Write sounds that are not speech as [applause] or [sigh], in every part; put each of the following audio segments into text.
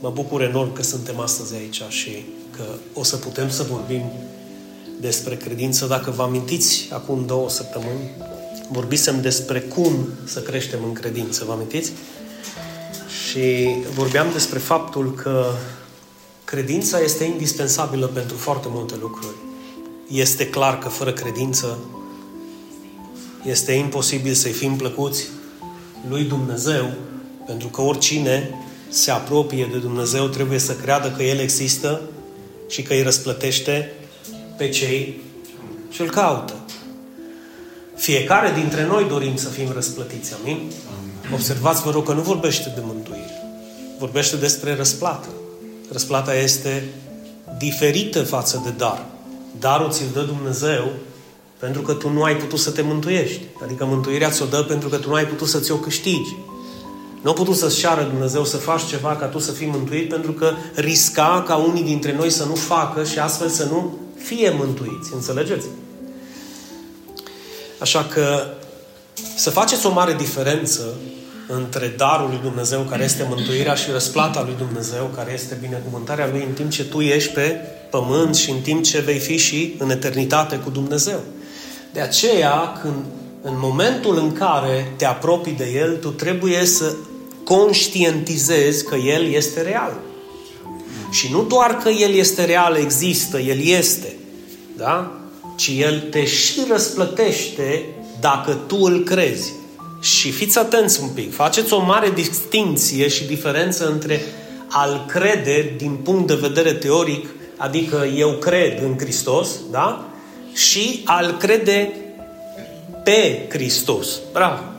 Mă bucur enorm că suntem astăzi aici și că o să putem să vorbim despre credință. Dacă vă amintiți, acum două săptămâni, vorbisem despre cum să creștem în credință. Vă amintiți? Și vorbeam despre faptul că credința este indispensabilă pentru foarte multe lucruri. Este clar că fără credință este imposibil să-i fim plăcuți lui Dumnezeu, pentru că oricine se apropie de Dumnezeu trebuie să creadă că El există și că îi răsplătește pe cei ce îl caută. Fiecare dintre noi dorim să fim răsplătiți, amin? Observați, vă rog, că nu vorbește de mântuire. Vorbește despre răsplată. Răsplata este diferită față de dar. Darul ți-l dă Dumnezeu pentru că tu nu ai putut să te mântuiești. Adică mântuirea ți-o dă pentru că tu nu ai putut să ți-o câștigi. Nu a putut să-ți ceară Dumnezeu să faci ceva ca tu să fii mântuit pentru că risca ca unii dintre noi să nu facă și astfel să nu fie mântuiți. Înțelegeți? Așa că să faceți o mare diferență între darul lui Dumnezeu, care este mântuirea, și răsplata lui Dumnezeu, care este binecuvântarea lui în timp ce tu ești pe pământ și în timp ce vei fi și în eternitate cu Dumnezeu. De aceea, când în momentul în care te apropii de El, tu trebuie să conștientizezi că El este real. Și nu doar că El este real, există, El este, da? Ci El te și răsplătește dacă tu îl crezi. Și fiți atenți un pic, faceți o mare distinție și diferență între al crede din punct de vedere teoric, adică eu cred în Hristos, da? Și al crede pe Hristos. Bravo!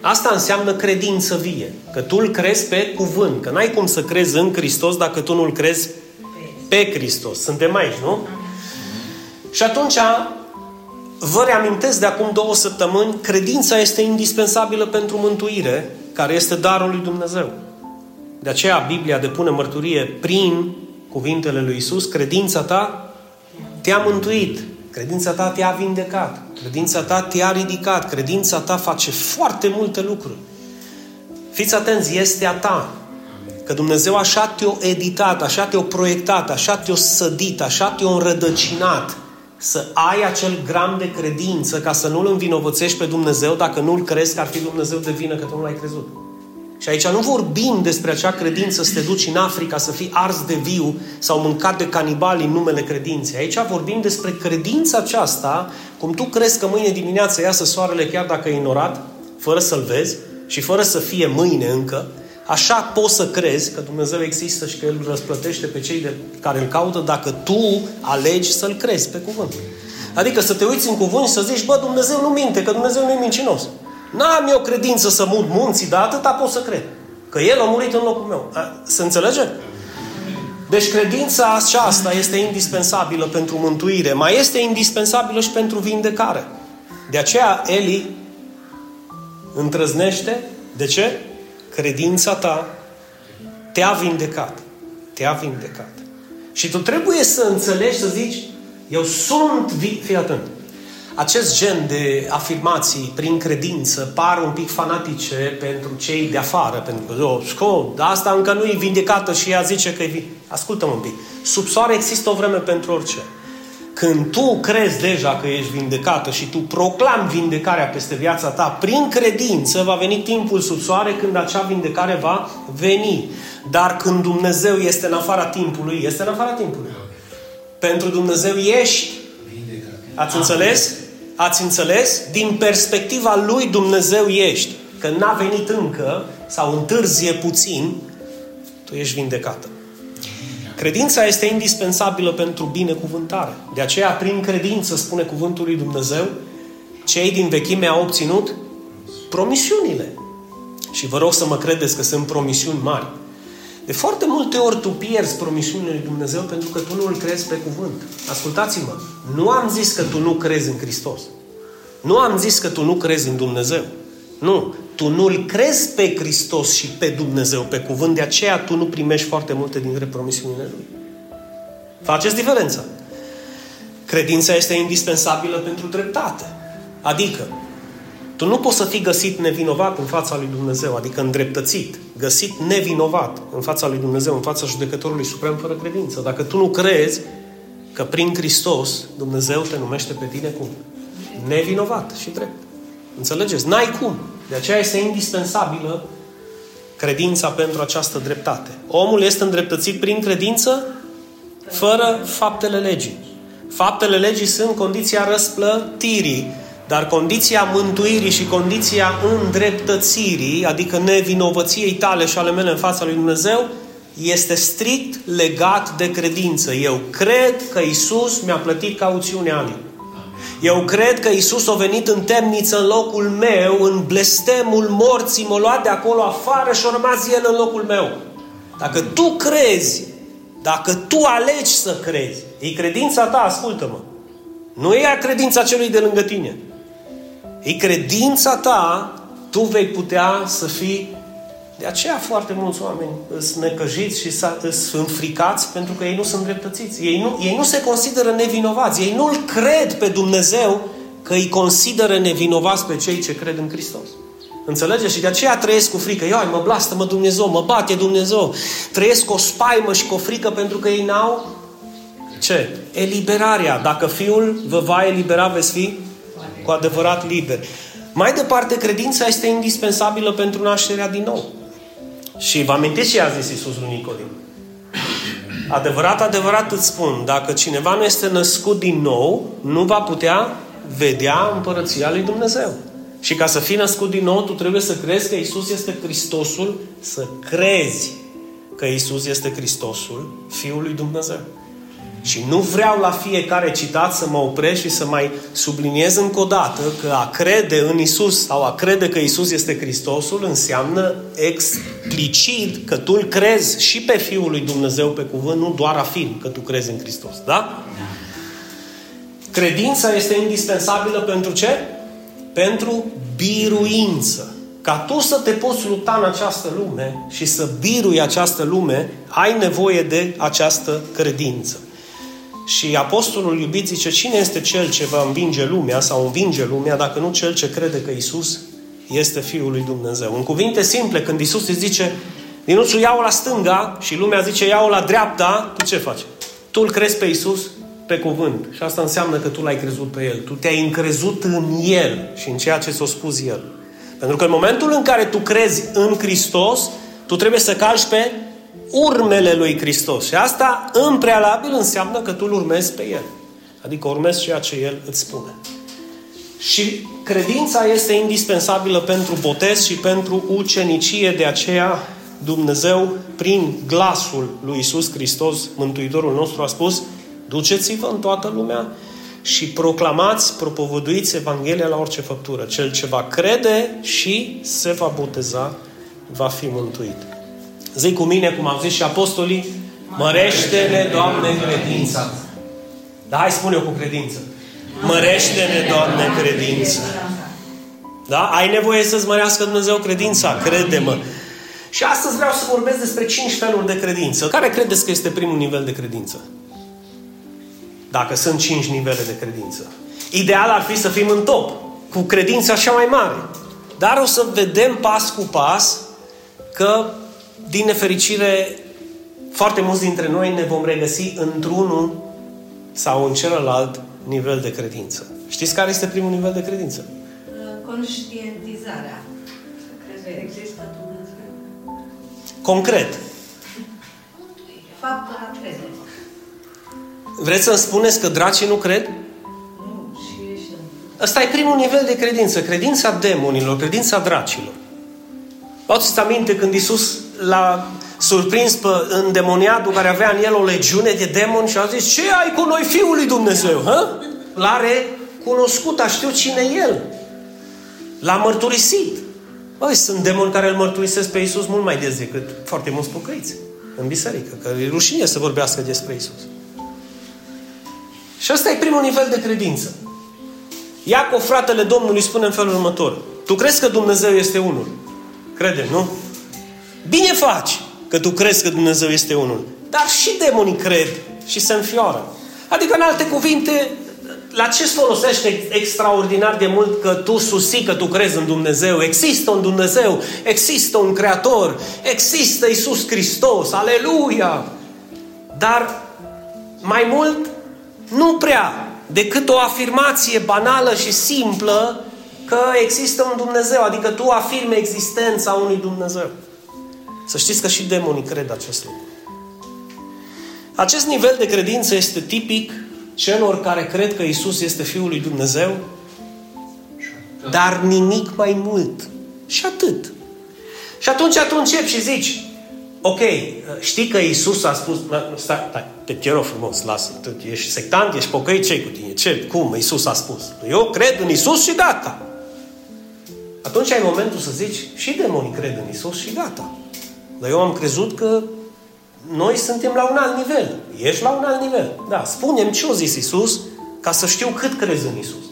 Asta înseamnă credință vie. Că tu îl crezi pe cuvânt. Că n-ai cum să crezi în Hristos dacă tu nu îl crezi pe Hristos. Suntem aici, nu? Și atunci vă reamintesc de acum două săptămâni, credința este indispensabilă pentru mântuire, care este darul lui Dumnezeu. De aceea Biblia depune mărturie prin cuvintele lui Isus, credința ta te-a mântuit, credința ta te-a vindecat, credința ta te-a ridicat, credința ta face foarte multe lucruri. Fiți atenți, este a ta. Că Dumnezeu așa te-a editat, așa te-a proiectat, așa te-a sădit, așa te-a înrădăcinat să ai acel gram de credință ca să nu-L învinovățești pe Dumnezeu dacă nu-L crezi că ar fi Dumnezeu de vină că tu nu l-ai crezut. Și aici nu vorbim despre acea credință să te duci în Africa, să fii ars de viu sau mâncat de canibali în numele credinței. Aici vorbim despre credința aceasta, cum tu crezi că mâine dimineață iasă soarele chiar dacă e inorat, fără să-l vezi și fără să fie mâine încă, așa poți să crezi că Dumnezeu există și că El răsplătește pe cei de care îl caută dacă tu alegi să-L crezi pe cuvânt. Adică să te uiți în cuvânt și să zici, bă, Dumnezeu nu minte, că Dumnezeu nu e mincinos. N-am eu credință să mut munții, dar atâta pot să cred. Că El a murit în locul meu. Se înțelege? Deci credința aceasta este indispensabilă pentru mântuire. Mai este indispensabilă și pentru vindecare. De aceea Eli întrăznește. De ce? Credința ta te-a vindecat. Te-a vindecat. Și tu trebuie să înțelegi, să zici, eu sunt, fii atent, acest gen de afirmații prin credință par un pic fanatice pentru cei de afară, pentru că, oh, sco, asta încă nu e vindecată și ea zice că e ascultă un pic. Sub soare există o vreme pentru orice. Când tu crezi deja că ești vindecată și tu proclami vindecarea peste viața ta, prin credință va veni timpul sub soare când acea vindecare va veni. Dar când Dumnezeu este în afara timpului, este în afara timpului. Pentru Dumnezeu ești Ați înțeles? Ați înțeles? Din perspectiva lui Dumnezeu ești. Că n-a venit încă sau întârzie puțin, tu ești vindecată. Credința este indispensabilă pentru binecuvântare. De aceea, prin credință, spune cuvântul lui Dumnezeu, cei din vechime au obținut promisiunile. Și vă rog să mă credeți că sunt promisiuni mari. De foarte multe ori tu pierzi promisiunile lui Dumnezeu pentru că tu nu îl crezi pe cuvânt. Ascultați-mă, nu am zis că tu nu crezi în Hristos. Nu am zis că tu nu crezi în Dumnezeu. Nu. Tu nu îl crezi pe Hristos și pe Dumnezeu, pe cuvânt, de aceea tu nu primești foarte multe dintre promisiunile Lui. Faceți diferența. Credința este indispensabilă pentru dreptate. Adică, Tu nu poți să fii găsit nevinovat în fața lui Dumnezeu, adică îndreptățit, găsit nevinovat în fața lui Dumnezeu, în fața judecătorului suprem fără credință. Dacă tu nu crezi că prin Hristos Dumnezeu te numește pe tine cum? Nevinovat și drept. Înțelegeți? N-ai cum. De aceea este indispensabilă credința pentru această dreptate. Omul este îndreptățit prin credință fără faptele legii. Faptele legii sunt condiția răsplătirii, dar condiția mântuirii și condiția îndreptățirii, adică nevinovăției tale și ale mele în fața lui Dumnezeu, este strict legat de credință. Eu cred că Isus mi-a plătit cauțiunea lui. Eu cred că Isus a venit în temniță în locul meu, în blestemul morții, m-a luat de acolo afară și a rămas El în locul meu. Dacă tu crezi, dacă tu alegi să crezi, e credința ta, ascultă-mă. Nu e credința celui de lângă tine. E credința ta, tu vei putea să fii de aceea foarte mulți oameni sunt necăjiți și sunt înfricați pentru că ei nu sunt dreptățiți. Ei nu, ei nu se consideră nevinovați. Ei nu-L cred pe Dumnezeu că îi consideră nevinovați pe cei ce cred în Hristos. Înțelegeți? Și de aceea trăiesc cu frică. Ioi, mă blastă, mă Dumnezeu, mă bate Dumnezeu. Trăiesc cu o spaimă și cu o frică pentru că ei n-au ce? Eliberarea. Dacă Fiul vă va elibera, veți fi cu adevărat liberi. Mai departe, credința este indispensabilă pentru nașterea din nou. Și vă amintiți ce a zis Iisus lui Nicodim? Adevărat, adevărat îți spun, dacă cineva nu este născut din nou, nu va putea vedea împărăția lui Dumnezeu. Și ca să fii născut din nou, tu trebuie să crezi că Isus este Hristosul, să crezi că Isus este Hristosul, Fiul lui Dumnezeu. Și nu vreau la fiecare citat să mă opresc și să mai subliniez încă o dată că a crede în Isus sau a crede că Isus este Hristosul înseamnă explicit că tu îl crezi și pe Fiul lui Dumnezeu pe cuvânt, nu doar a fi că tu crezi în Hristos. Da? Credința este indispensabilă pentru ce? Pentru biruință. Ca tu să te poți lupta în această lume și să birui această lume, ai nevoie de această credință. Și apostolul iubit zice, cine este cel ce va învinge lumea sau învinge lumea dacă nu cel ce crede că Isus este Fiul lui Dumnezeu. În cuvinte simple, când Isus îți zice, Dinuțu, iau la stânga și lumea zice, iau la dreapta, tu ce faci? Tu îl crezi pe Isus pe cuvânt. Și asta înseamnă că tu l-ai crezut pe El. Tu te-ai încrezut în El și în ceea ce s-a spus El. Pentru că în momentul în care tu crezi în Hristos, tu trebuie să calci pe urmele lui Hristos. Și asta, în prealabil, înseamnă că tu îl urmezi pe El. Adică urmezi ceea ce El îți spune. Și credința este indispensabilă pentru botez și pentru ucenicie, de aceea Dumnezeu, prin glasul lui Isus Hristos, Mântuitorul nostru, a spus Duceți-vă în toată lumea și proclamați, propovăduiți Evanghelia la orice făptură. Cel ce va crede și se va boteza, va fi mântuit. Zic cu mine, cum au zis și apostolii, mărește-ne, Doamne, credința. Da, hai spune eu cu credință. Mărește-ne, Doamne, credința. Da? Ai nevoie să-ți mărească Dumnezeu credința, crede-mă. Și astăzi vreau să vorbesc despre cinci feluri de credință. Care credeți că este primul nivel de credință? Dacă sunt cinci nivele de credință. Ideal ar fi să fim în top, cu credința așa mai mare. Dar o să vedem pas cu pas că din nefericire, foarte mulți dintre noi ne vom regăsi într-unul sau în celălalt nivel de credință. Știți care este primul nivel de credință? Conștientizarea. Crezi că există Dumnezeu. Concret. Faptul a crede. Vreți să-mi spuneți că dracii nu cred? Nu, și ești Ăsta e primul nivel de credință. Credința demonilor, credința dracilor. Luați-ți aminte când Isus l-a surprins pe îndemoniatul care avea în el o legiune de demoni și a zis ce ai cu noi Fiul lui Dumnezeu? Hă? L-are cunoscut, a știut cine e El. L-a mărturisit. Băi, sunt demoni care îl mărturisesc pe Isus mult mai des decât foarte mulți pocăiți în biserică, că e rușine să vorbească despre Isus. Și ăsta e primul nivel de credință. Iacov, fratele Domnului, spune în felul următor. Tu crezi că Dumnezeu este unul? Credem, nu? Bine faci că tu crezi că Dumnezeu este unul. Dar și demonii cred și se înfioară. Adică, în alte cuvinte, la ce îți folosește extraordinar de mult că tu susții că tu crezi în Dumnezeu? Există un Dumnezeu, există un Creator, există Isus Hristos, aleluia! Dar mai mult, nu prea, decât o afirmație banală și simplă că există un Dumnezeu, adică tu afirmi existența unui Dumnezeu. Să știți că și demonii cred acest lucru. Acest nivel de credință este tipic celor care cred că Isus este Fiul lui Dumnezeu, dar nimic mai mult. Și atât. Și atunci tu începi și zici, ok, știi că Isus a spus, stai, stai, te rog frumos, lasă, tu ești sectant, ești pocăit, ce cu tine? Ce, cum Isus a spus? Eu cred în Isus și gata. Atunci ai momentul să zici, și demonii cred în Isus și gata. Dar eu am crezut că noi suntem la un alt nivel. Ești la un alt nivel. Da, spunem ce a zis Isus ca să știu cât crezi în Isus.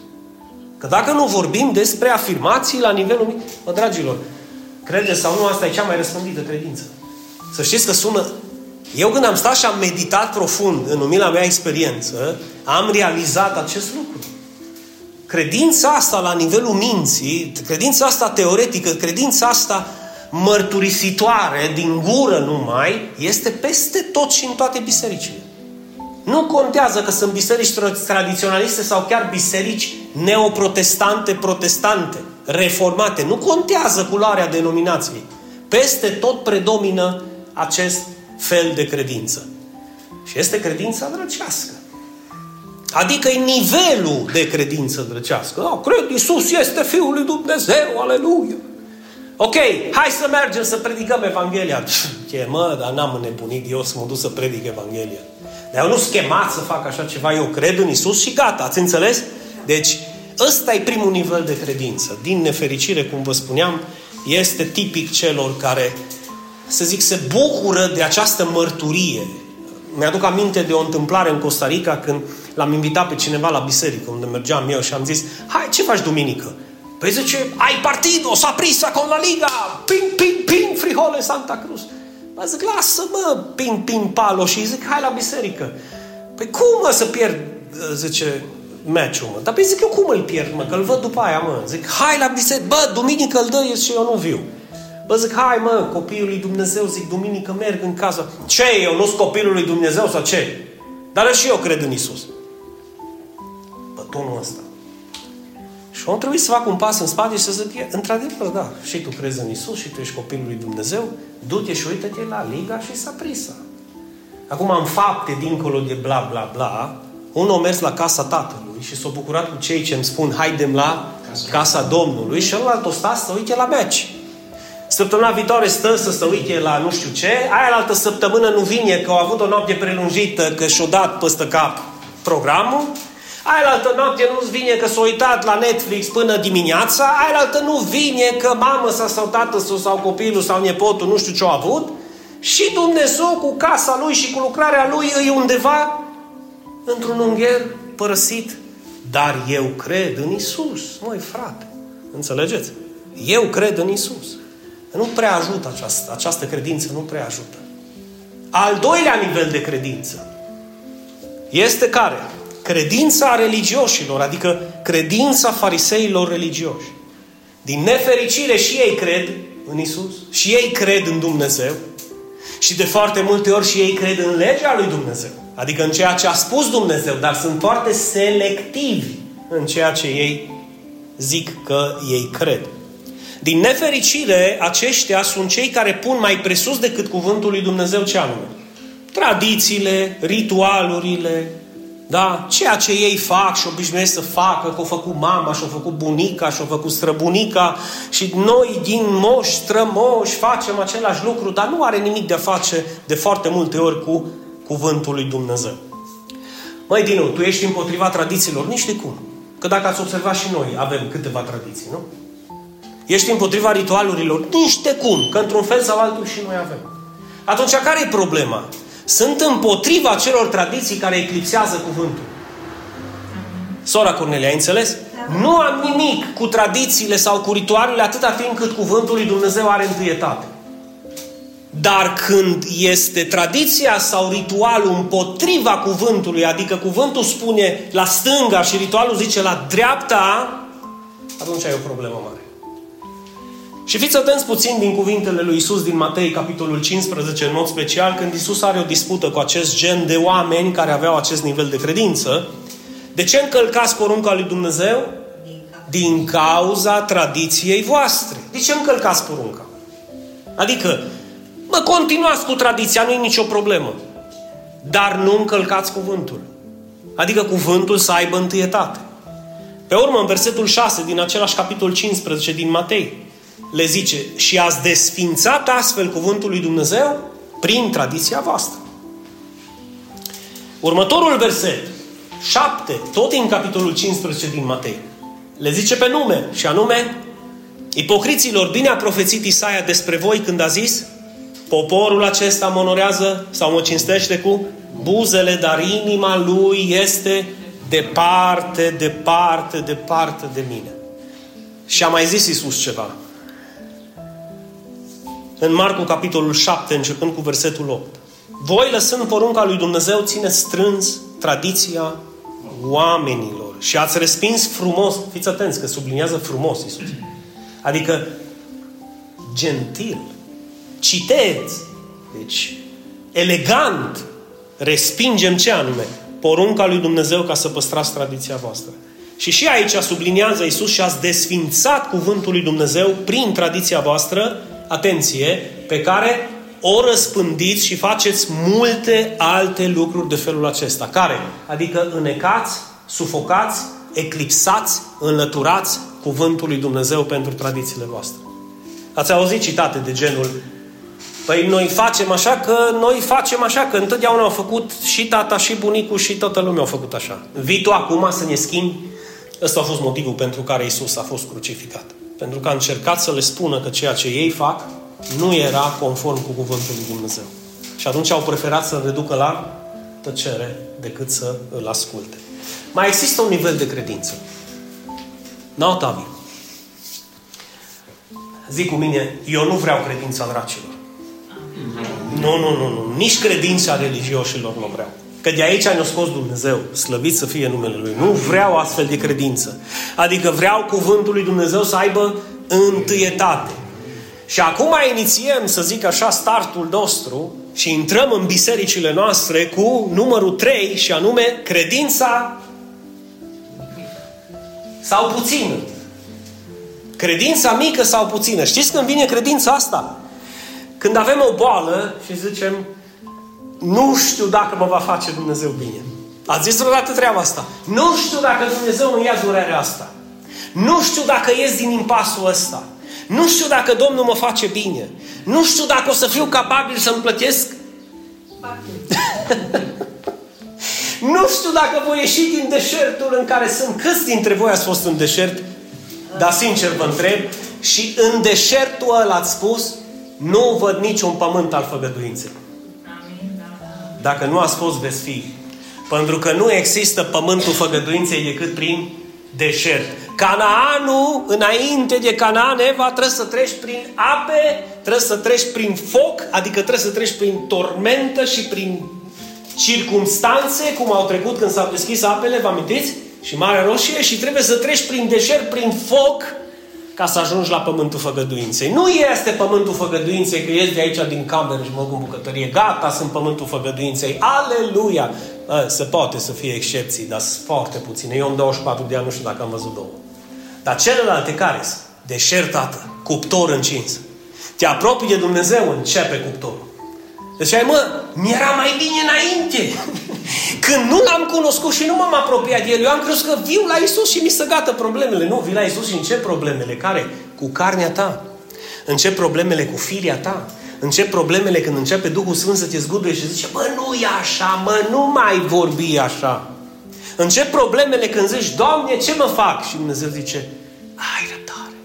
Că dacă nu vorbim despre afirmații la nivelul mic, mă, dragilor, credeți sau nu, asta e cea mai răspândită credință. Să știți că sună... Eu când am stat și am meditat profund în umila mea experiență, am realizat acest lucru. Credința asta la nivelul minții, credința asta teoretică, credința asta mărturisitoare, din gură numai, este peste tot și în toate bisericile. Nu contează că sunt biserici tradiționaliste sau chiar biserici neoprotestante, protestante, reformate. Nu contează culoarea denominației. Peste tot predomină acest fel de credință. Și este credința drăcească. Adică e nivelul de credință drăcească. Da, cred, Iisus este Fiul lui Dumnezeu, aleluia. Ok, hai să mergem să predicăm Evanghelia. [laughs] Ce mă, dar n-am înnebunit eu să mă duc să predic Evanghelia. Dar eu nu schemat să fac așa ceva, eu cred în Isus și gata, ați înțeles? Deci, ăsta e primul nivel de credință. Din nefericire, cum vă spuneam, este tipic celor care, să zic, se bucură de această mărturie. Mi-aduc aminte de o întâmplare în Costa Rica când l-am invitat pe cineva la biserică unde mergeam eu și am zis, hai, ce faci duminică? Păi zice, ai partido, s-a prisa con la Liga, ping, ping, ping, frijole Santa Cruz. Mă zic, lasă mă, ping, ping, palo și zic, hai la biserică. Păi cum mă să pierd, zice, meciul, mă? Dar păi zic, eu cum îl pierd, mă, că îl văd după aia, mă. Zic, hai la biserică, bă, duminică îl dă și eu nu viu. Bă, zic, hai mă, copilul lui Dumnezeu, zic, duminică merg în casă. Ce, eu nu sunt copilul lui Dumnezeu sau ce? Dar și eu cred în Isus. Bă, tonul ăsta. Și om trebuie să facă un pas în spate și să zic, într-adevăr, da, și tu crezi în Isus și tu ești copilul lui Dumnezeu, du-te și uită-te la Liga și s-a prisa. Acum, în fapte, dincolo de bla, bla, bla, unul a mers la casa tatălui și s-a bucurat cu cei ce îmi spun, haidem la casa Domnului și celălalt o sta să uite la meci. Săptămâna viitoare stă să se uite la nu știu ce, aia altă săptămână nu vine că au avut o noapte prelungită, că și-o dat păstă cap programul Aia altă noapte nu-ți vine că s-a uitat la Netflix până dimineața, aia altă nu vine că mamă sa sau tată sau copilul sau nepotul nu știu ce a avut și Dumnezeu cu casa lui și cu lucrarea lui e undeva într-un ungher părăsit. Dar eu cred în Isus, măi frate. Înțelegeți? Eu cred în Isus. Nu prea ajută această, această credință, nu prea ajută. Al doilea nivel de credință este care? Credința religioșilor, adică credința fariseilor religioși. Din nefericire și ei cred în Isus, și ei cred în Dumnezeu, și de foarte multe ori și ei cred în legea lui Dumnezeu. Adică în ceea ce a spus Dumnezeu, dar sunt foarte selectivi în ceea ce ei zic că ei cred. Din nefericire, aceștia sunt cei care pun mai presus decât cuvântul lui Dumnezeu ce anume. Tradițiile, ritualurile, da? Ceea ce ei fac și obișnuiesc să facă, că au făcut mama și au făcut bunica și au făcut străbunica și noi din moși, strămoși facem același lucru, dar nu are nimic de a face de foarte multe ori cu cuvântul lui Dumnezeu. Măi, Dinu, tu ești împotriva tradițiilor? Nici de cum. Că dacă ați observat și noi, avem câteva tradiții, nu? Ești împotriva ritualurilor? Nici de cum. Că într-un fel sau altul și noi avem. Atunci, care e problema? Sunt împotriva celor tradiții care eclipsează cuvântul. Sora Cornelia, ai înțeles? Da. Nu am nimic cu tradițiile sau cu ritualurile atâta timp cât cuvântul lui Dumnezeu are întâietate. Dar când este tradiția sau ritualul împotriva cuvântului, adică cuvântul spune la stânga și ritualul zice la dreapta, atunci ai o problemă mare. Și fiți atenți puțin din cuvintele lui Isus din Matei, capitolul 15, în mod special, când Isus are o dispută cu acest gen de oameni care aveau acest nivel de credință. De ce încălcați porunca lui Dumnezeu? Din cauza tradiției voastre. De ce încălcați porunca? Adică, mă, continuați cu tradiția, nu e nicio problemă. Dar nu încălcați cuvântul. Adică cuvântul să aibă întâietate. Pe urmă, în versetul 6 din același capitol 15 din Matei, le zice, și ați desfințat astfel cuvântul lui Dumnezeu prin tradiția voastră. Următorul verset, 7, tot în capitolul 15 din Matei, le zice pe nume, și anume, ipocriților, bine a profețit Isaia despre voi când a zis, poporul acesta mă onorează sau mă cinstește cu buzele, dar inima lui este departe, departe, departe de mine. Și a mai zis Isus ceva. În Marcu, capitolul 7, începând cu versetul 8. Voi, lăsând porunca lui Dumnezeu, țineți strâns tradiția oamenilor. Și ați respins frumos, fiți atenți că subliniază frumos Isus. Adică gentil, citeți, deci elegant, respingem ce anume? Porunca lui Dumnezeu ca să păstrați tradiția voastră. Și și aici subliniază Isus și ați desfințat cuvântul lui Dumnezeu prin tradiția voastră, atenție, pe care o răspândiți și faceți multe alte lucruri de felul acesta. Care? Adică înecați, sufocați, eclipsați, înlăturați cuvântul lui Dumnezeu pentru tradițiile voastre. Ați auzit citate de genul Păi noi facem așa că noi facem așa, că întotdeauna au făcut și tata, și bunicul, și toată lumea au făcut așa. Vii tu acum să ne schimbi? Ăsta a fost motivul pentru care Isus a fost crucificat. Pentru că a încercat să le spună că ceea ce ei fac nu era conform cu cuvântul lui Dumnezeu. Și atunci au preferat să reducă la tăcere decât să îl asculte. Mai există un nivel de credință. Da, Otaviu? Zic cu mine, eu nu vreau credința dracilor. Nu, nu, nu, nu. Nici credința religioșilor nu vreau. Că de aici ne-a scos Dumnezeu, slăvit să fie numele Lui. Nu vreau astfel de credință. Adică vreau cuvântul lui Dumnezeu să aibă întâietate. Și acum inițiem, să zic așa, startul nostru și intrăm în bisericile noastre cu numărul 3 și anume credința sau puțină. Credința mică sau puțină. Știți când vine credința asta? Când avem o boală și zicem, nu știu dacă mă va face Dumnezeu bine. Ați zis vreodată treaba asta? Nu știu dacă Dumnezeu îmi ia durerea asta. Nu știu dacă ies din impasul ăsta. Nu știu dacă Domnul mă face bine. Nu știu dacă o să fiu capabil să-mi plătesc. [laughs] nu știu dacă voi ieși din deșertul în care sunt. Câți dintre voi ați fost în deșert? Dar sincer vă întreb. Și în deșertul ăla ați spus, nu văd niciun pământ al făgăduinței. Dacă nu ați fost, veți fi. Pentru că nu există pământul făgăduinței decât prin deșert. Canaanul, înainte de Canaan, Eva, trebuie să treci prin ape, trebuie să treci prin foc, adică trebuie să treci prin tormentă și prin circumstanțe, cum au trecut când s-au deschis apele, vă amintiți? Și Marea Roșie și trebuie să treci prin deșert, prin foc, ca să ajungi la pământul făgăduinței. Nu este pământul făgăduinței că ies de aici din cameră și mă în bucătărie. Gata, sunt pământul făgăduinței. Aleluia! Se poate să fie excepții, dar sunt foarte puține. Eu am 24 de ani, nu știu dacă am văzut două. Dar celelalte care sunt? Deșertată, cuptor încins. Te apropii de Dumnezeu, începe cuptorul. Deci ai, mă, mi-era mai bine înainte. Când nu l-am cunoscut și nu m-am apropiat de El, eu am crezut că viu la Isus și mi se gata problemele. Nu, vii la Isus și încep problemele. Care? Cu carnea ta. Încep problemele cu filia ta. Încep problemele când începe Duhul Sfânt să te zguduie și zice, mă, nu e așa, mă, nu mai vorbi așa. Încep problemele când zici, Doamne, ce mă fac? Și Dumnezeu zice, ai răbdare.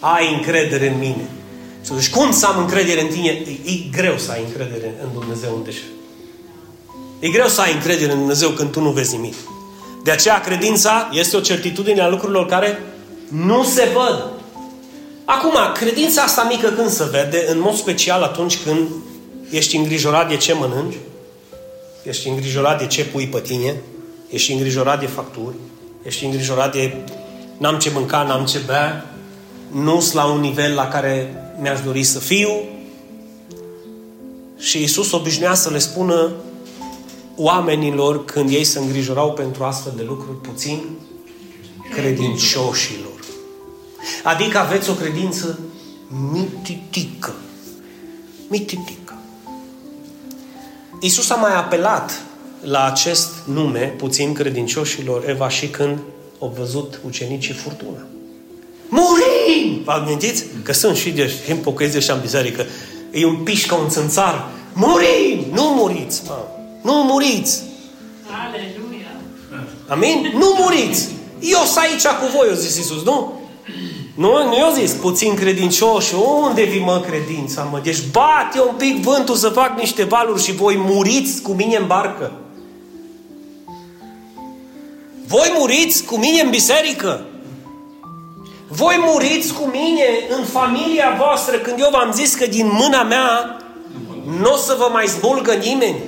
Ai încredere în mine. Și zici, cum să am încredere în tine? E, e greu să ai încredere în Dumnezeu în deșert. E greu să ai încredere în Dumnezeu când tu nu vezi nimic. De aceea credința este o certitudine a lucrurilor care nu se văd. Acum, credința asta mică când se vede, în mod special atunci când ești îngrijorat de ce mănânci, ești îngrijorat de ce pui pe tine, ești îngrijorat de facturi, ești îngrijorat de n-am ce mânca, n-am ce bea, nu sunt la un nivel la care mi-aș dori să fiu. Și Isus obișnuia să le spună oamenilor când ei se îngrijorau pentru astfel de lucruri puțin credincioșilor. Adică aveți o credință mititică. Mititică. Isus a mai apelat la acest nume, puțin credincioșilor, Eva, și când au văzut ucenicii furtuna. Murim! Vă amintiți? Că sunt și de hipocrezie și în biserică. E un piș ca un țânțar. Murim! Nu muriți, mă. Nu muriți! Aleluia! Amin? Nu muriți! Eu sunt aici cu voi, o zis Iisus, nu? Nu, nu eu zis, puțin credincioși, unde vi mă credința, mă? Deci bate un pic vântul să fac niște valuri și voi muriți cu mine în barcă. Voi muriți cu mine în biserică. Voi muriți cu mine în familia voastră când eu v-am zis că din mâna mea nu o să vă mai zbulgă nimeni.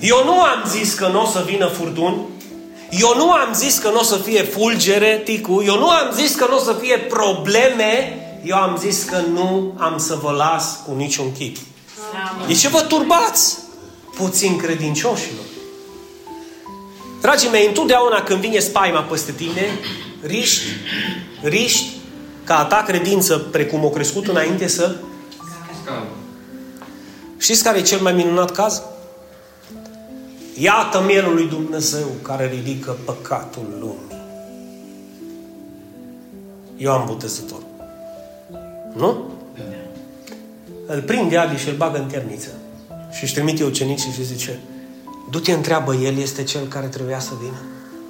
Eu nu am zis că nu o să vină furtuni. Eu nu am zis că nu o să fie fulgere, ticu. Eu nu am zis că nu o să fie probleme. Eu am zis că nu am să vă las cu niciun chip. De ce vă turbați? Puțin credincioșilor. Dragii mei, întotdeauna când vine spaima peste tine, riști, riști ca a ta credință, precum o crescut înainte, să... Știți care e cel mai minunat caz? Iată mielul lui Dumnezeu care ridică păcatul lumii. Eu am botezător. Nu? Îl prinde Adi și îl bagă în temniță. Și își trimite ucenicii și zice, du-te întreabă, el este cel care trebuia să vină.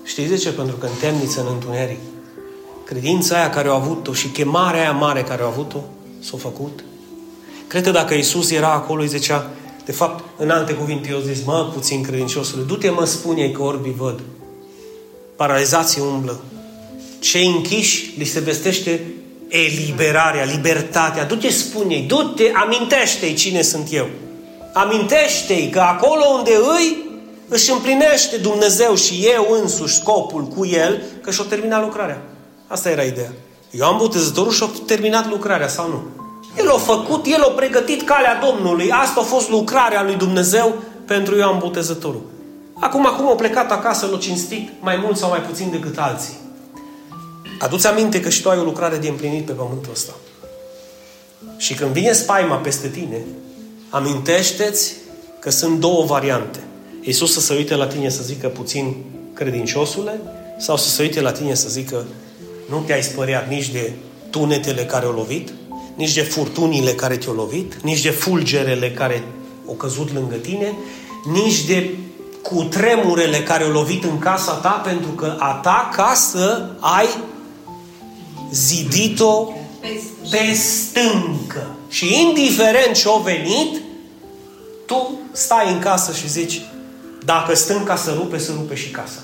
Știți de ce? Pentru că în temniță, în întuneric, credința aia care au avut-o și chemarea aia mare care au avut-o, s-a făcut. Cred că dacă Isus era acolo, îi zicea, de fapt, în alte cuvinte, eu zis, mă, puțin credinciosule, du-te, mă, spune că orbii văd. Paralizații umblă. Cei închiși li se vestește eliberarea, libertatea. Du-te, spune du-te, amintește-i cine sunt eu. Amintește-i că acolo unde îi, își împlinește Dumnezeu și eu însuși scopul cu el, că și-o terminat lucrarea. Asta era ideea. Eu am botezătorul și-a terminat lucrarea, sau nu? El a făcut, el a pregătit calea Domnului. Asta a fost lucrarea lui Dumnezeu pentru Ioan Botezătorul. Acum, acum a plecat acasă, l-a cinstit mai mult sau mai puțin decât alții. Aduți aminte că și tu ai o lucrare de împlinit pe pământul ăsta. Și când vine spaima peste tine, amintește-ți că sunt două variante. Iisus să se uite la tine să zică puțin credinciosule sau să se uite la tine să zică nu te-ai spăreat nici de tunetele care au lovit, nici de furtunile care te-au lovit, nici de fulgerele care au căzut lângă tine, nici de cutremurele care au lovit în casa ta, pentru că a ta casă ai zidit-o pe stâncă. Și indiferent ce-o venit, tu stai în casă și zici, dacă stânca se rupe, se rupe și casa.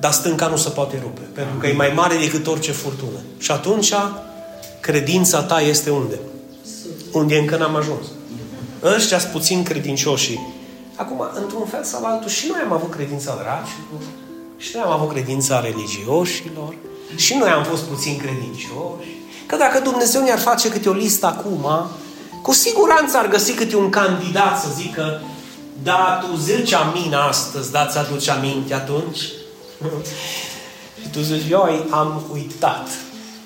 Dar stânca nu se poate rupe, pentru că e mai mare decât orice furtună. Și atunci, credința ta este unde? Unde încă n-am ajuns. Ăștia sunt puțin credincioși. Acum, într-un fel sau altul, și noi am avut credința dragilor, și noi am avut credința religioșilor, și noi am fost puțin credincioși. Că dacă Dumnezeu ne-ar face câte o listă acum, cu siguranță ar găsi câte un candidat să zică da, tu zici amin astăzi, da, ți-aduci aminte atunci? și [laughs] tu zici, eu am uitat.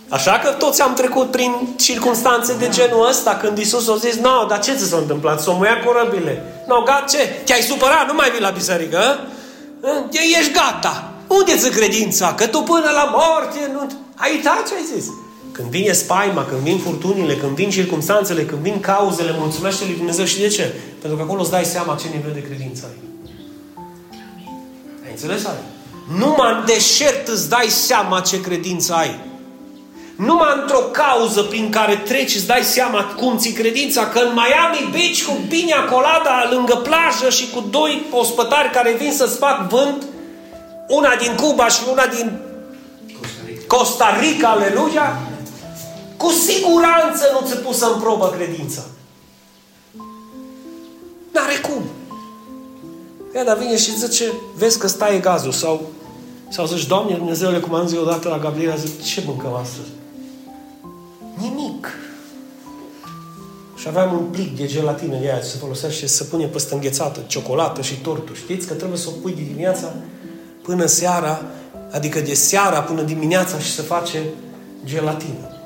Așa că toți am trecut prin circunstanțe de genul ăsta, când Isus a zis, nu, dar ce ți s-a întâmplat? S-o muia corăbile. Nu, no, gata, ce? Te-ai supărat? Nu mai vii la biserică? Ești gata. Unde ți credința? Că tu până la moarte nu... Ai uitat ce ai zis? Când vine spaima, când vin furtunile, când vin circunstanțele, când vin cauzele, mulțumește lui Dumnezeu și de ce? Pentru că acolo îți dai seama ce nivel de credință ai. Ai înțeles, Ale? Numai în deșert îți dai seama ce credință ai. Numai într-o cauză prin care treci îți dai seama cum ți credința, că în Miami Beach cu Pinia Colada lângă plajă și cu doi ospătari care vin să-ți fac vânt, una din Cuba și una din Costa Rica, aleluia, cu siguranță nu ți-a pusă în probă credința. N-are cum. Ea, dar vine și zice, vezi că stai gazul sau, sau zici, Doamne Dumnezeule, cum am zis odată la Gabriela, zic, ce mâncăm astăzi? Nimic. Și aveam un plic de gelatină de aia, se folosește să pune peste înghețată, ciocolată și tortul. Știți că trebuie să o pui de dimineața până seara, adică de seara până dimineața și să face gelatină.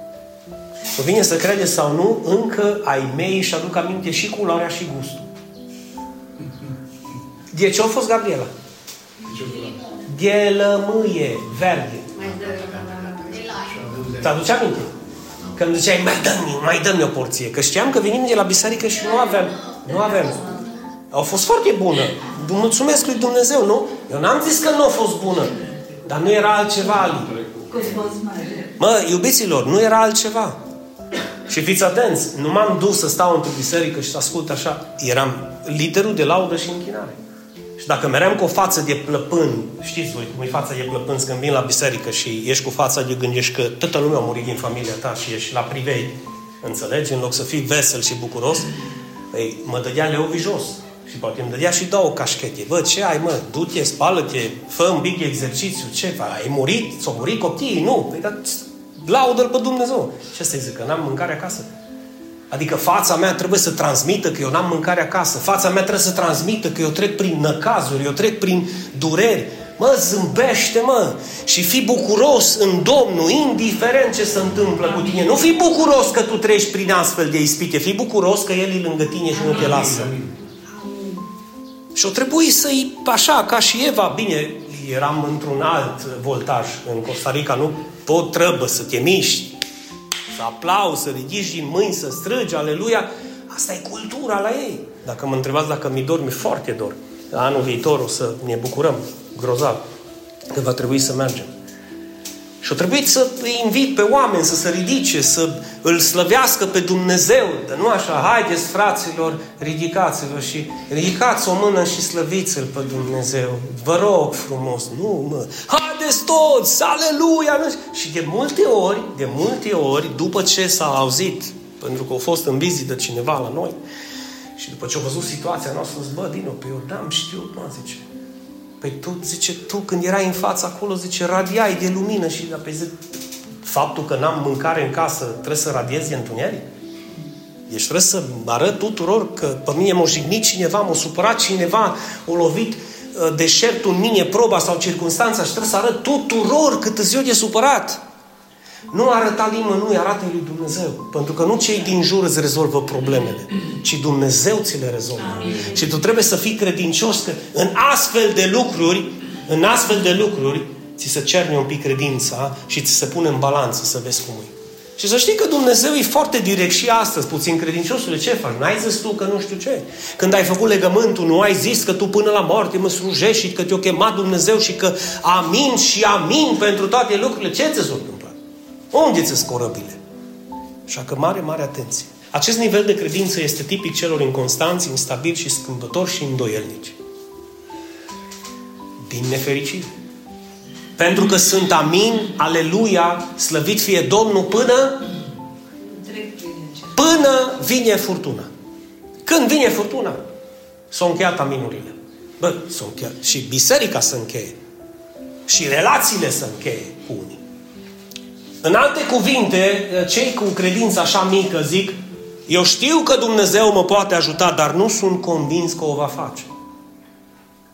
Să vine să crede sau nu, încă ai mei și aduc aminte și culoarea și gustul. De ce a fost Gabriela? De lămâie verde. Ți aduce aminte? Când ziceai, mai dă-mi, mai dă o porție. Că știam că venim de la biserică și nu avem. Nu avem. Au fost foarte bună. Mulțumesc lui Dumnezeu, nu? Eu n-am zis că nu a fost bună. Dar nu era altceva, Ali. Mă, iubiților, nu era altceva. Și fiți atenți, nu m-am dus să stau într-o biserică și să ascult așa. Eram liderul de laudă și închinare. Și dacă meream cu o față de plăpân, știți voi cum e fața de plăpân când vin la biserică și ești cu fața de gândești că toată lumea a murit din familia ta și ești la privei, înțelegi? În loc să fii vesel și bucuros, ei, mă dădea Leovi jos. Și poate îmi dădea și două cașchete. Bă, ce ai, mă? Du-te, spală-te, fă un mic exercițiu, ce faci? Ai murit? S-au murit copiii? Nu. Păi, dar laudă-L pe Dumnezeu. Ce să zic, că n-am mâncare acasă? Adică fața mea trebuie să transmită că eu n-am mâncare acasă. Fața mea trebuie să transmită că eu trec prin năcazuri, eu trec prin dureri. Mă, zâmbește, mă, și fi bucuros în Domnul, indiferent ce se întâmplă cu tine. Nu fi bucuros că tu treci prin astfel de ispite, fi bucuros că El e lângă tine și nu te lasă. Și o trebuie să-i, așa, ca și Eva, bine, eram într-un alt voltaj în Costa Rica, nu pot trebuie să te miști, să aplauzi, să ridici din mâini, să strâgi, aleluia. Asta e cultura la ei. Dacă mă întrebați dacă mi dor, mi foarte dor. Anul viitor o să ne bucurăm grozav că va trebui să mergem. Și o trebuit să îi invit pe oameni să se ridice, să îl slăvească pe Dumnezeu. Dar nu așa, haideți fraților, ridicați-vă și ridicați o mână și slăviți-L pe Dumnezeu. Vă rog frumos, nu mă, haideți toți, aleluia! Și de multe ori, de multe ori, după ce s-a auzit, pentru că a fost în vizită cineva la noi, și după ce a văzut situația noastră, zic, bă, Dino, pe Iordan știu, mă, zice, Păi tu, zice, tu când erai în fața acolo, zice, radiai de lumină și pe zic, faptul că n-am mâncare în casă trebuie să radiezi întuneric? Deci trebuie să arăt tuturor că pe mine m-a jignit cineva, m-a supărat cineva, o lovit uh, deșertul în mine, proba sau circunstanța și trebuie să arăt tuturor cât ziua de supărat. Nu arăta nimănui, arată lui Dumnezeu. Pentru că nu cei din jur îți rezolvă problemele, ci Dumnezeu ți le rezolvă. Amin. Și tu trebuie să fii credincios că în astfel de lucruri, în astfel de lucruri, ți se cerne un pic credința și ți se pune în balanță să vezi cum e. Și să știi că Dumnezeu e foarte direct și astăzi, puțin credinciosule, ce faci? N-ai zis tu că nu știu ce. Când ai făcut legământul, nu ai zis că tu până la moarte mă slujești și că te-o chemat Dumnezeu și că amin și amin pentru toate lucrurile. Ce ți s-a unde ți corăbile? Așa că mare, mare atenție. Acest nivel de credință este tipic celor inconstanți, instabili și schimbători și îndoielnici. Din nefericire. Pentru că sunt amin, aleluia, slăvit fie Domnul până până vine furtuna. Când vine furtuna, s-au încheiat aminurile. Bă, s-au încheiat. Și biserica să încheie. Și relațiile să încheie cu unii. În alte cuvinte, cei cu credință așa mică zic, eu știu că Dumnezeu mă poate ajuta, dar nu sunt convins că o va face.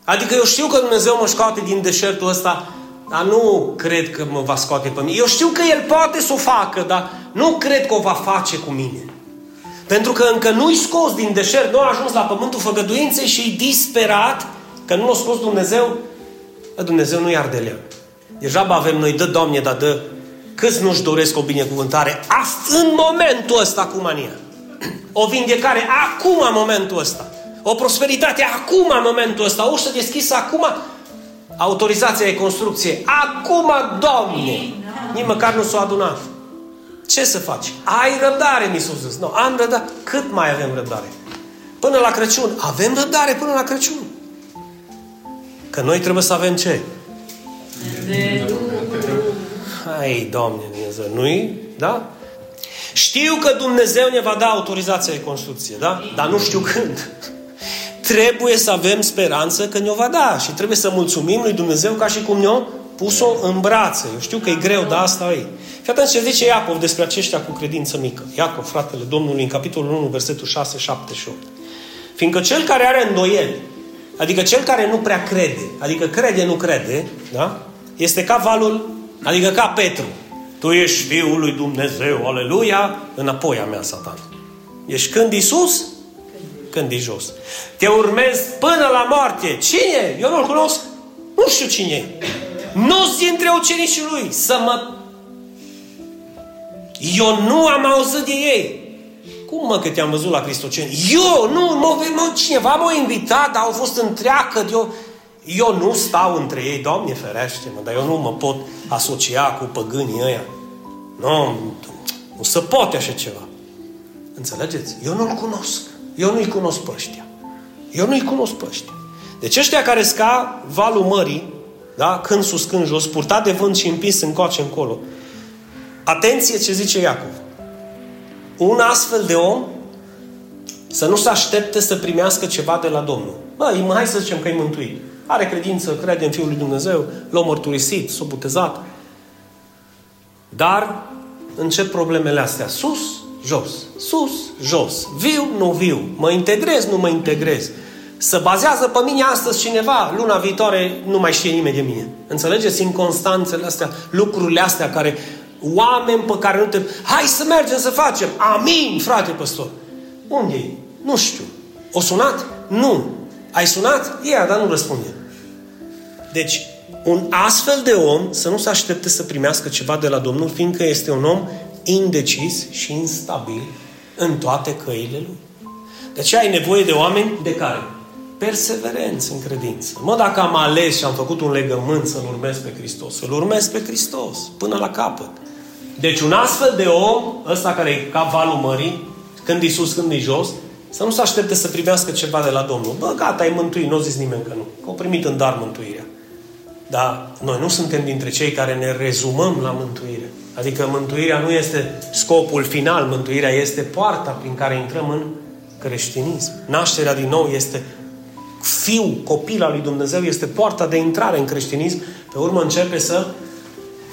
Adică eu știu că Dumnezeu mă scoate din deșertul ăsta, dar nu cred că mă va scoate pe mine. Eu știu că El poate să o facă, dar nu cred că o va face cu mine. Pentru că încă nu-i scos din deșert, nu a ajuns la pământul făgăduinței și e disperat că nu l-a scos Dumnezeu, Dumnezeu nu-i ardelea. Deja avem noi, dă Doamne, dar dă Câți nu-și doresc o binecuvântare Ast, în momentul ăsta cu mania? O vindecare acum, în momentul ăsta. O prosperitate acum, în momentul ăsta. O ușă deschisă acum. Autorizația de construcție. Acum, Doamne! Nici măcar nu s-a adunat. Ce să faci? Ai răbdare, mi s-a zis. Nu, am răbdare. Cât mai avem răbdare? Până la Crăciun. Avem răbdare până la Crăciun. Că noi trebuie să avem ce? De Hai, Doamne Dumnezeu, nu-i? Da? Știu că Dumnezeu ne va da autorizația de construcție, da? Dar nu știu când. Trebuie să avem speranță că ne-o va da și trebuie să mulțumim lui Dumnezeu ca și cum ne-o pus-o în brațe. Eu știu că e greu, dar asta e. Fii atent ce zice Iacov despre aceștia cu credință mică. Iacov, fratele Domnului, în capitolul 1, versetul 6, 7 și 8. Fiindcă cel care are îndoieli, adică cel care nu prea crede, adică crede, nu crede, da? este ca valul, adică ca Petru. Tu ești Fiul lui Dumnezeu, aleluia, înapoi a mea, Satan. Ești când Iisus, când e jos. Te urmez până la moarte. Cine? Eu nu-l cunosc. Nu știu cine e. Nu zi între ucenicii lui să mă... Eu nu am auzit de ei. Cum mă că te-am văzut la Cristoceni? Eu, nu, mă, mă, cineva m-a invitat, dar au fost întreagă. Eu, eu nu stau între ei, Doamne ferește-mă, dar eu nu mă pot asocia cu păgânii ăia. Nu, nu se poate așa ceva. Înțelegeți? Eu nu-l cunosc. Eu nu-i cunosc pe ăștia. Eu nu-i cunosc pe ăștia. Deci ăștia care sca valul mării, da? când sus, când jos, purtat de vânt și împins încoace încolo. Atenție ce zice Iacov. Un astfel de om să nu se aștepte să primească ceva de la Domnul. Bă, hai să zicem că e mântuit. Are credință, crede în Fiul lui Dumnezeu, l-a mărturisit, s-a botezat. Dar încep problemele astea. Sus, jos. Sus, jos. Viu, nu viu. Mă integrez, nu mă integrez. Să bazează pe mine astăzi cineva, luna viitoare nu mai știe nimeni de mine. Înțelegeți inconstanțele astea, lucrurile astea care oameni pe care nu te... Hai să mergem să facem. Amin, frate păstor. Unde e? Nu știu. O sunat? Nu. Ai sunat? Ia, dar nu răspunde. Deci, un astfel de om să nu se aștepte să primească ceva de la Domnul, fiindcă este un om indecis și instabil în toate căile lui. De ce ai nevoie de oameni de care? Perseverenți în credință. Mă, dacă am ales și am făcut un legământ să-L urmez pe Hristos, să-L urmez pe Hristos până la capăt. Deci un astfel de om, ăsta care e ca valul mării, când e sus, când e jos, să nu se aștepte să primească ceva de la Domnul. Bă, gata, ai mântuit, nu o zis nimeni că nu. Că au primit în dar mântuirea. Dar noi nu suntem dintre cei care ne rezumăm la mântuire. Adică mântuirea nu este scopul final, mântuirea este poarta prin care intrăm în creștinism. Nașterea din nou este fiu, copil al lui Dumnezeu, este poarta de intrare în creștinism. Pe urmă începe să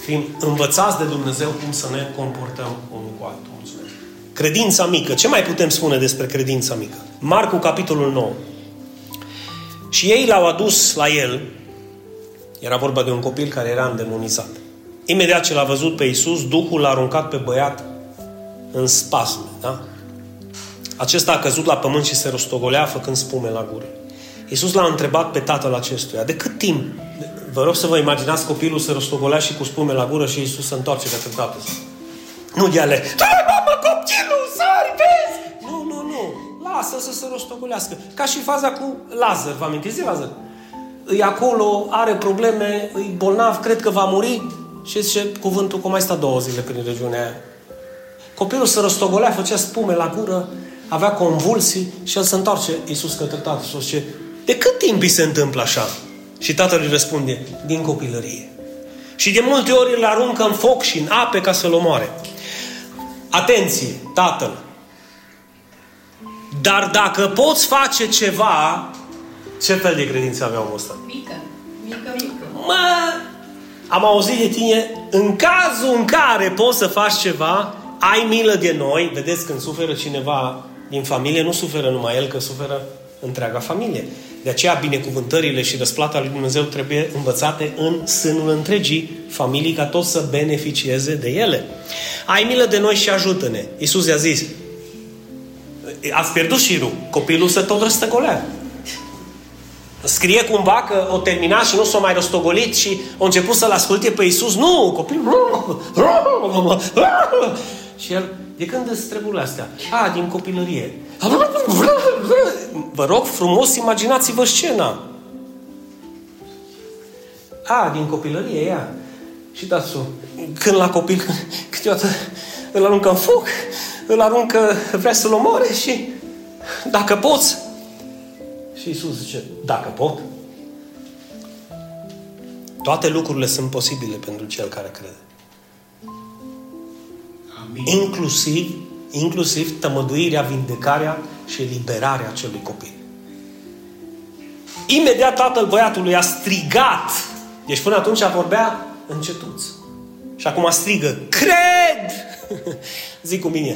fim învățați de Dumnezeu cum să ne comportăm unul cu altul. Mulțumesc. Credința mică. Ce mai putem spune despre credința mică? Marcu, capitolul 9. Și ei l-au adus la el. Era vorba de un copil care era îndemonizat. Imediat ce l-a văzut pe Iisus, Duhul l-a aruncat pe băiat în spasme. Da? Acesta a căzut la pământ și se rostogolea făcând spume la gură. Iisus l-a întrebat pe tatăl acestuia, de cât timp? Vă rog să vă imaginați copilul se rostogolea și cu spume la gură și Iisus se întoarce către tatăl. Nu de ale, Lasă să se rostogolească. Ca și faza cu Lazar, vă amintiți de Lazar? Îi acolo, are probleme, îi bolnav, cred că va muri. Și zice cuvântul cum mai sta două zile prin regiunea aia. Copilul se răstogolea, făcea spume la gură, avea convulsii și el se întoarce Iisus către tatăl și zice, de cât timp îi se întâmplă așa? Și tatăl îi răspunde, din copilărie. Și de multe ori îl aruncă în foc și în ape ca să-l omoare. Atenție, tatăl. Dar dacă poți face ceva, ce fel de credință avea omul ăsta? Mică. Mică, mică. Mă, am auzit de tine, în cazul în care poți să faci ceva, ai milă de noi, vedeți când suferă cineva din familie, nu suferă numai el, că suferă întreaga familie. De aceea binecuvântările și răsplata lui Dumnezeu trebuie învățate în sânul întregii familii ca toți să beneficieze de ele. Ai milă de noi și ajută-ne. Iisus i-a zis, ați pierdut șirul, copilul se tot răstăgolea. Scrie cumva că o terminat și nu s-a mai rostogolit și a început să-L asculte pe Iisus. Nu, copilul... Și el, de când îți treburile astea? A, din copilărie. Vă rog frumos, imaginați-vă scena. A, din copilărie, ea. Și dați Când la copil, câteodată îl aruncă în foc, îl aruncă, vrea să-l omoare și dacă poți. Și Iisus zice, dacă pot. Toate lucrurile sunt posibile pentru cel care crede. Amin. Inclusiv inclusiv tămăduirea, vindecarea și eliberarea acelui copil. Imediat tatăl băiatului a strigat. Deci până atunci vorbea încetuț. Și acum strigă, cred! [laughs] Zic cu mine.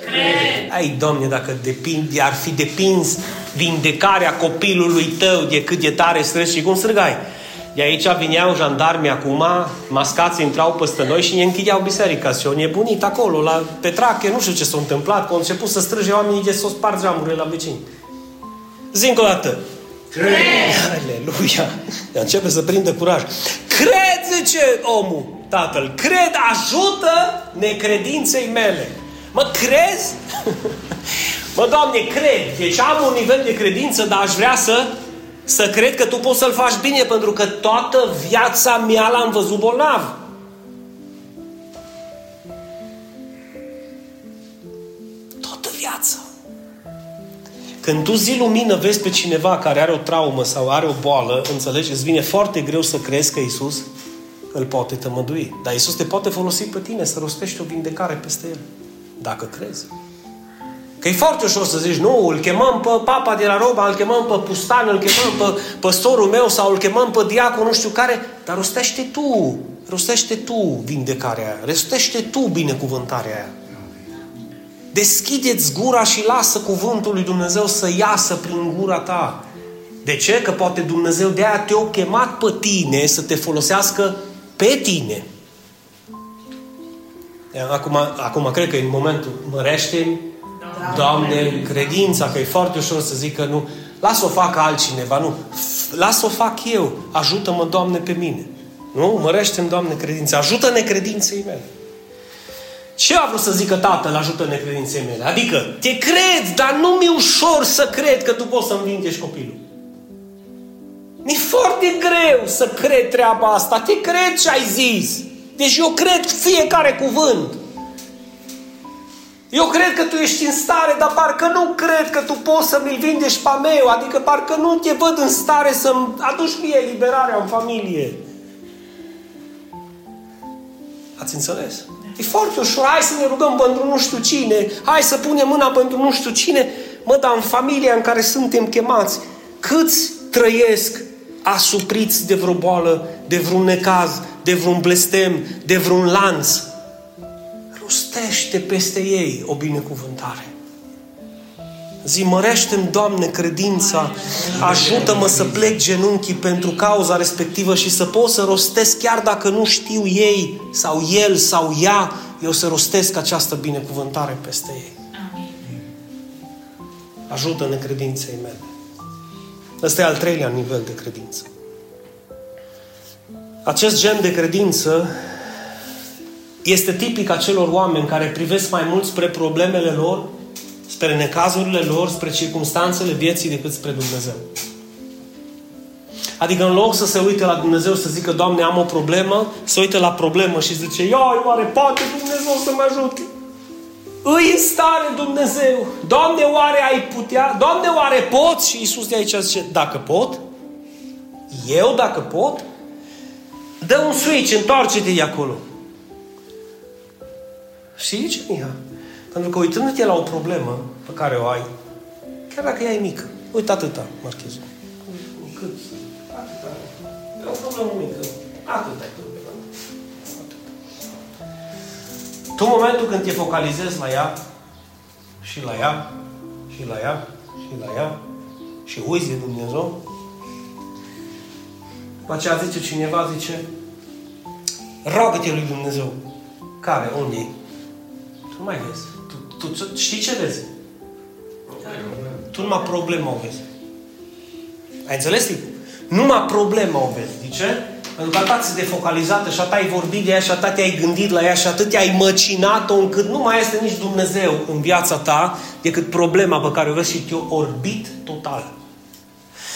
Cred. Ai, Doamne, dacă depind, ar fi depins vindecarea copilului tău de cât de tare stres și cum strâgai. De aici vineau jandarmi acum, mascați intrau peste noi și ne închideau biserica. Și o nebunit acolo, la petrache, nu știu ce s-a întâmplat, că au început să strâge oamenii de să o sparg geamurile la vecini. Zi încă o dată. Cred. Aleluia! Începe să prindă curaj. Cred, zice omul, tatăl, cred, ajută necredinței mele. Mă crezi? [laughs] mă, Doamne, cred. Deci am un nivel de credință, dar aș vrea să, să cred că Tu poți să-l faci bine, pentru că toată viața mea l-am văzut bolnav. Toată viața. Când tu zi lumină vezi pe cineva care are o traumă sau are o boală, înțelegi, îți vine foarte greu să crezi că Isus îl poate tămădui. Dar Isus te poate folosi pe tine să rostești o vindecare peste el. Dacă crezi. Că e foarte ușor să zici, nu, îl chemăm pe papa de la Roma, îl chemăm pe pustan, îl chemăm pe păstorul meu sau îl chemăm pe diacon, nu știu care, dar rostește tu, rostește tu vindecarea aia, rostește tu binecuvântarea aia. Deschideți gura și lasă cuvântul lui Dumnezeu să iasă prin gura ta. De ce? Că poate Dumnezeu de aia te-a chemat pe tine să te folosească pe tine. Acum, acum cred că în momentul mărește Doamne, credința, că e foarte ușor să zic că nu, las-o fac altcineva, nu, las-o fac eu, ajută-mă, Doamne, pe mine. Nu? Mărește-mi, Doamne, credința, ajută-ne credinței mele. Ce a vrut să zică tatăl, ajută necredinței mele? Adică, te cred, dar nu mi-e ușor să cred că tu poți să învingești copilul. Mi-e foarte greu să cred treaba asta. Te cred ce ai zis. Deci eu cred fiecare cuvânt. Eu cred că tu ești în stare, dar parcă nu cred că tu poți să mi-l vindești pe meu. Adică parcă nu te văd în stare să-mi aduci mie eliberarea în familie. Ați înțeles? E foarte ușor. Hai să ne rugăm pentru nu știu cine. Hai să punem mâna pentru nu știu cine. Mă, dar în familia în care suntem chemați, câți trăiesc asupriți de vreo boală, de vreun necaz, de vreun blestem, de vreun lanț? Rostește peste ei o binecuvântare. Zi, mărește-mi, Doamne, credința, ajută-mă să plec genunchii pentru cauza respectivă și să pot să rostesc, chiar dacă nu știu ei, sau el, sau ea, eu să rostesc această binecuvântare peste ei. Amin. Ajută-ne credinței mele. Ăsta e al treilea nivel de credință. Acest gen de credință este tipic acelor oameni care privesc mai mult spre problemele lor spre necazurile lor, spre circunstanțele vieții decât spre Dumnezeu. Adică în loc să se uite la Dumnezeu să zică, Doamne, am o problemă, se uită la problemă și zice, ia, oare poate Dumnezeu să mă ajute? Îi în stare Dumnezeu. Doamne, oare ai putea? Doamne, oare pot? Și Iisus de aici zice, dacă pot, eu dacă pot, dă un switch, întoarce-te de acolo. Și zice, Miha, pentru că uitându-te la o problemă pe care o ai, chiar dacă ea e mică, uite atâta, marchezul. Cât? Atâta. E o problemă mică. Atâta Tu, în momentul când te focalizezi la ea, și la ea, și la ea, și la ea, și uiți de Dumnezeu, după aceea zice cineva, zice, roagă-te lui Dumnezeu. Care? Unde e? Tu nu mai vezi. Tu, tu știi ce vezi? Tu numai problema o vezi. Ai înțeles, Licu? Numai problema o vezi. De ce? Pentru că atât ți de focalizată și atât ai vorbit de ea și atât te-ai gândit la ea și atât te-ai măcinat-o încât nu mai este nici Dumnezeu în viața ta decât problema pe care o vezi și te-o orbit total.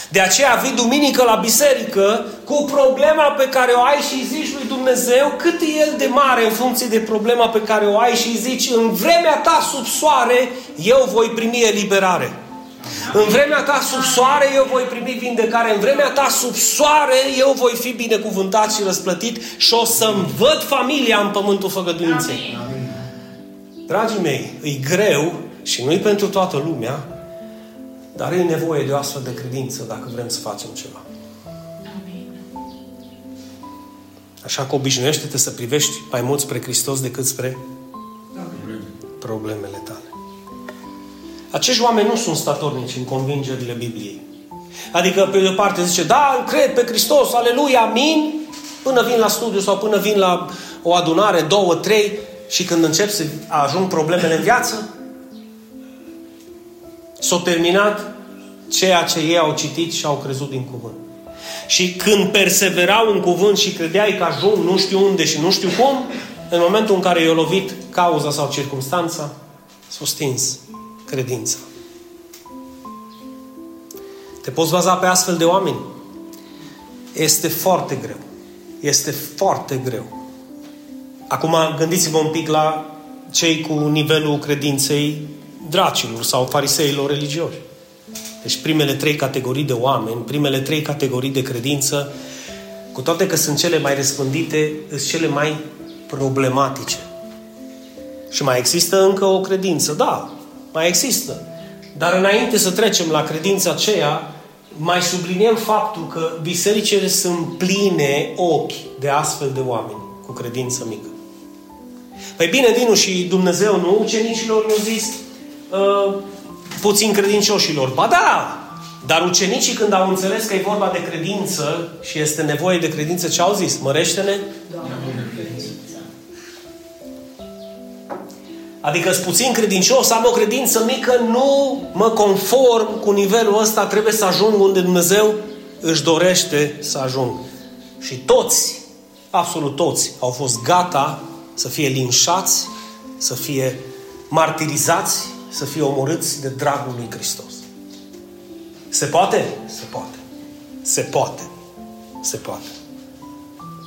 De aceea vii duminică la biserică cu problema pe care o ai și zici lui Dumnezeu cât e El de mare în funcție de problema pe care o ai și zici în vremea ta sub soare eu voi primi eliberare. În vremea ta sub soare eu voi primi vindecare. În vremea ta sub soare eu voi fi binecuvântat și răsplătit și o să-mi văd familia în pământul făgăduinței. Amin. Dragii mei, e greu și nu-i pentru toată lumea, dar e nevoie de o astfel de credință dacă vrem să facem ceva. Amin. Așa că obișnuiește-te să privești mai mult spre Hristos decât spre problemele tale. Acești oameni nu sunt statornici în convingerile Bibliei. Adică, pe de o parte, zice, da, cred pe Hristos, aleluia, amin, până vin la studiu sau până vin la o adunare, două, trei, și când încep să ajung problemele în viață, s-au terminat ceea ce ei au citit și au crezut din cuvânt. Și când perseverau în cuvânt și credeai că ajung nu știu unde și nu știu cum, în momentul în care i-a lovit cauza sau circunstanța, s-a stins credința. Te poți baza pe astfel de oameni? Este foarte greu. Este foarte greu. Acum gândiți-vă un pic la cei cu nivelul credinței dracilor sau fariseilor religioși. Deci primele trei categorii de oameni, primele trei categorii de credință, cu toate că sunt cele mai răspândite, sunt cele mai problematice. Și mai există încă o credință, da, mai există. Dar înainte să trecem la credința aceea, mai subliniem faptul că bisericile sunt pline ochi de astfel de oameni cu credință mică. Păi bine, Dinu, și Dumnezeu nu ucenicilor nu zis uh, puțin credincioșilor. Ba da! Dar ucenicii când au înțeles că e vorba de credință și este nevoie de credință, ce au zis? Mărește-ne? Adică sunt puțin credincios, am o credință mică, nu mă conform cu nivelul ăsta, trebuie să ajung unde Dumnezeu își dorește să ajung. Și toți, absolut toți, au fost gata să fie linșați, să fie martirizați, să fie omorâți de dragul lui Hristos. Se poate? Se poate. Se poate. Se poate.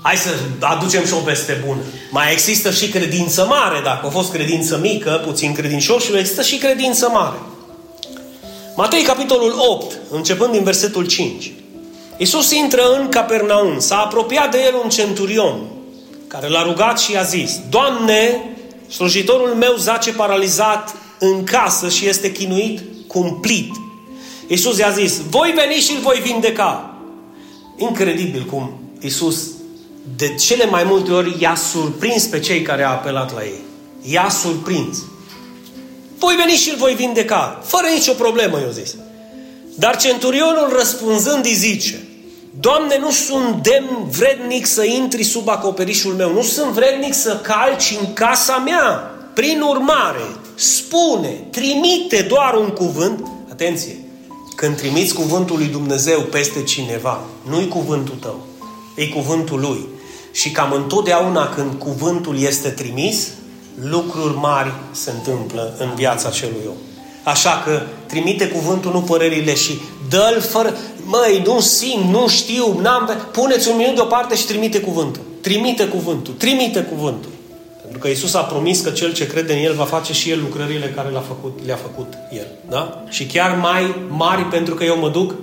Hai să aducem și o veste bună. Mai există și credință mare. Dacă a fost credință mică, puțin credincioșilor, există și credință mare. Matei, capitolul 8, începând din versetul 5. Iisus intră în Capernaum. S-a apropiat de el un centurion care l-a rugat și i-a zis Doamne, slujitorul meu zace paralizat în casă și este chinuit cumplit. Iisus i-a zis, voi veni și îl voi vindeca. Incredibil cum Iisus de cele mai multe ori i-a surprins pe cei care au apelat la ei. I-a surprins. Voi veni și îl voi vindeca. Fără nicio problemă, i-a zis. Dar centurionul răspunzând îi zice, Doamne, nu sunt demn vrednic să intri sub acoperișul meu, nu sunt vrednic să calci în casa mea. Prin urmare, spune, trimite doar un cuvânt, atenție, când trimiți cuvântul lui Dumnezeu peste cineva, nu-i cuvântul tău, e cuvântul lui. Și cam întotdeauna când cuvântul este trimis, lucruri mari se întâmplă în viața celui om. Așa că trimite cuvântul, nu părerile și dă-l fără... Măi, nu simt, nu știu, n-am... Puneți un minut deoparte și trimite cuvântul. Trimite cuvântul, trimite cuvântul. Pentru că Isus a promis că cel ce crede în El va face și El lucrările care le-a făcut, le-a făcut El. Da? Și chiar mai mari pentru că eu mă duc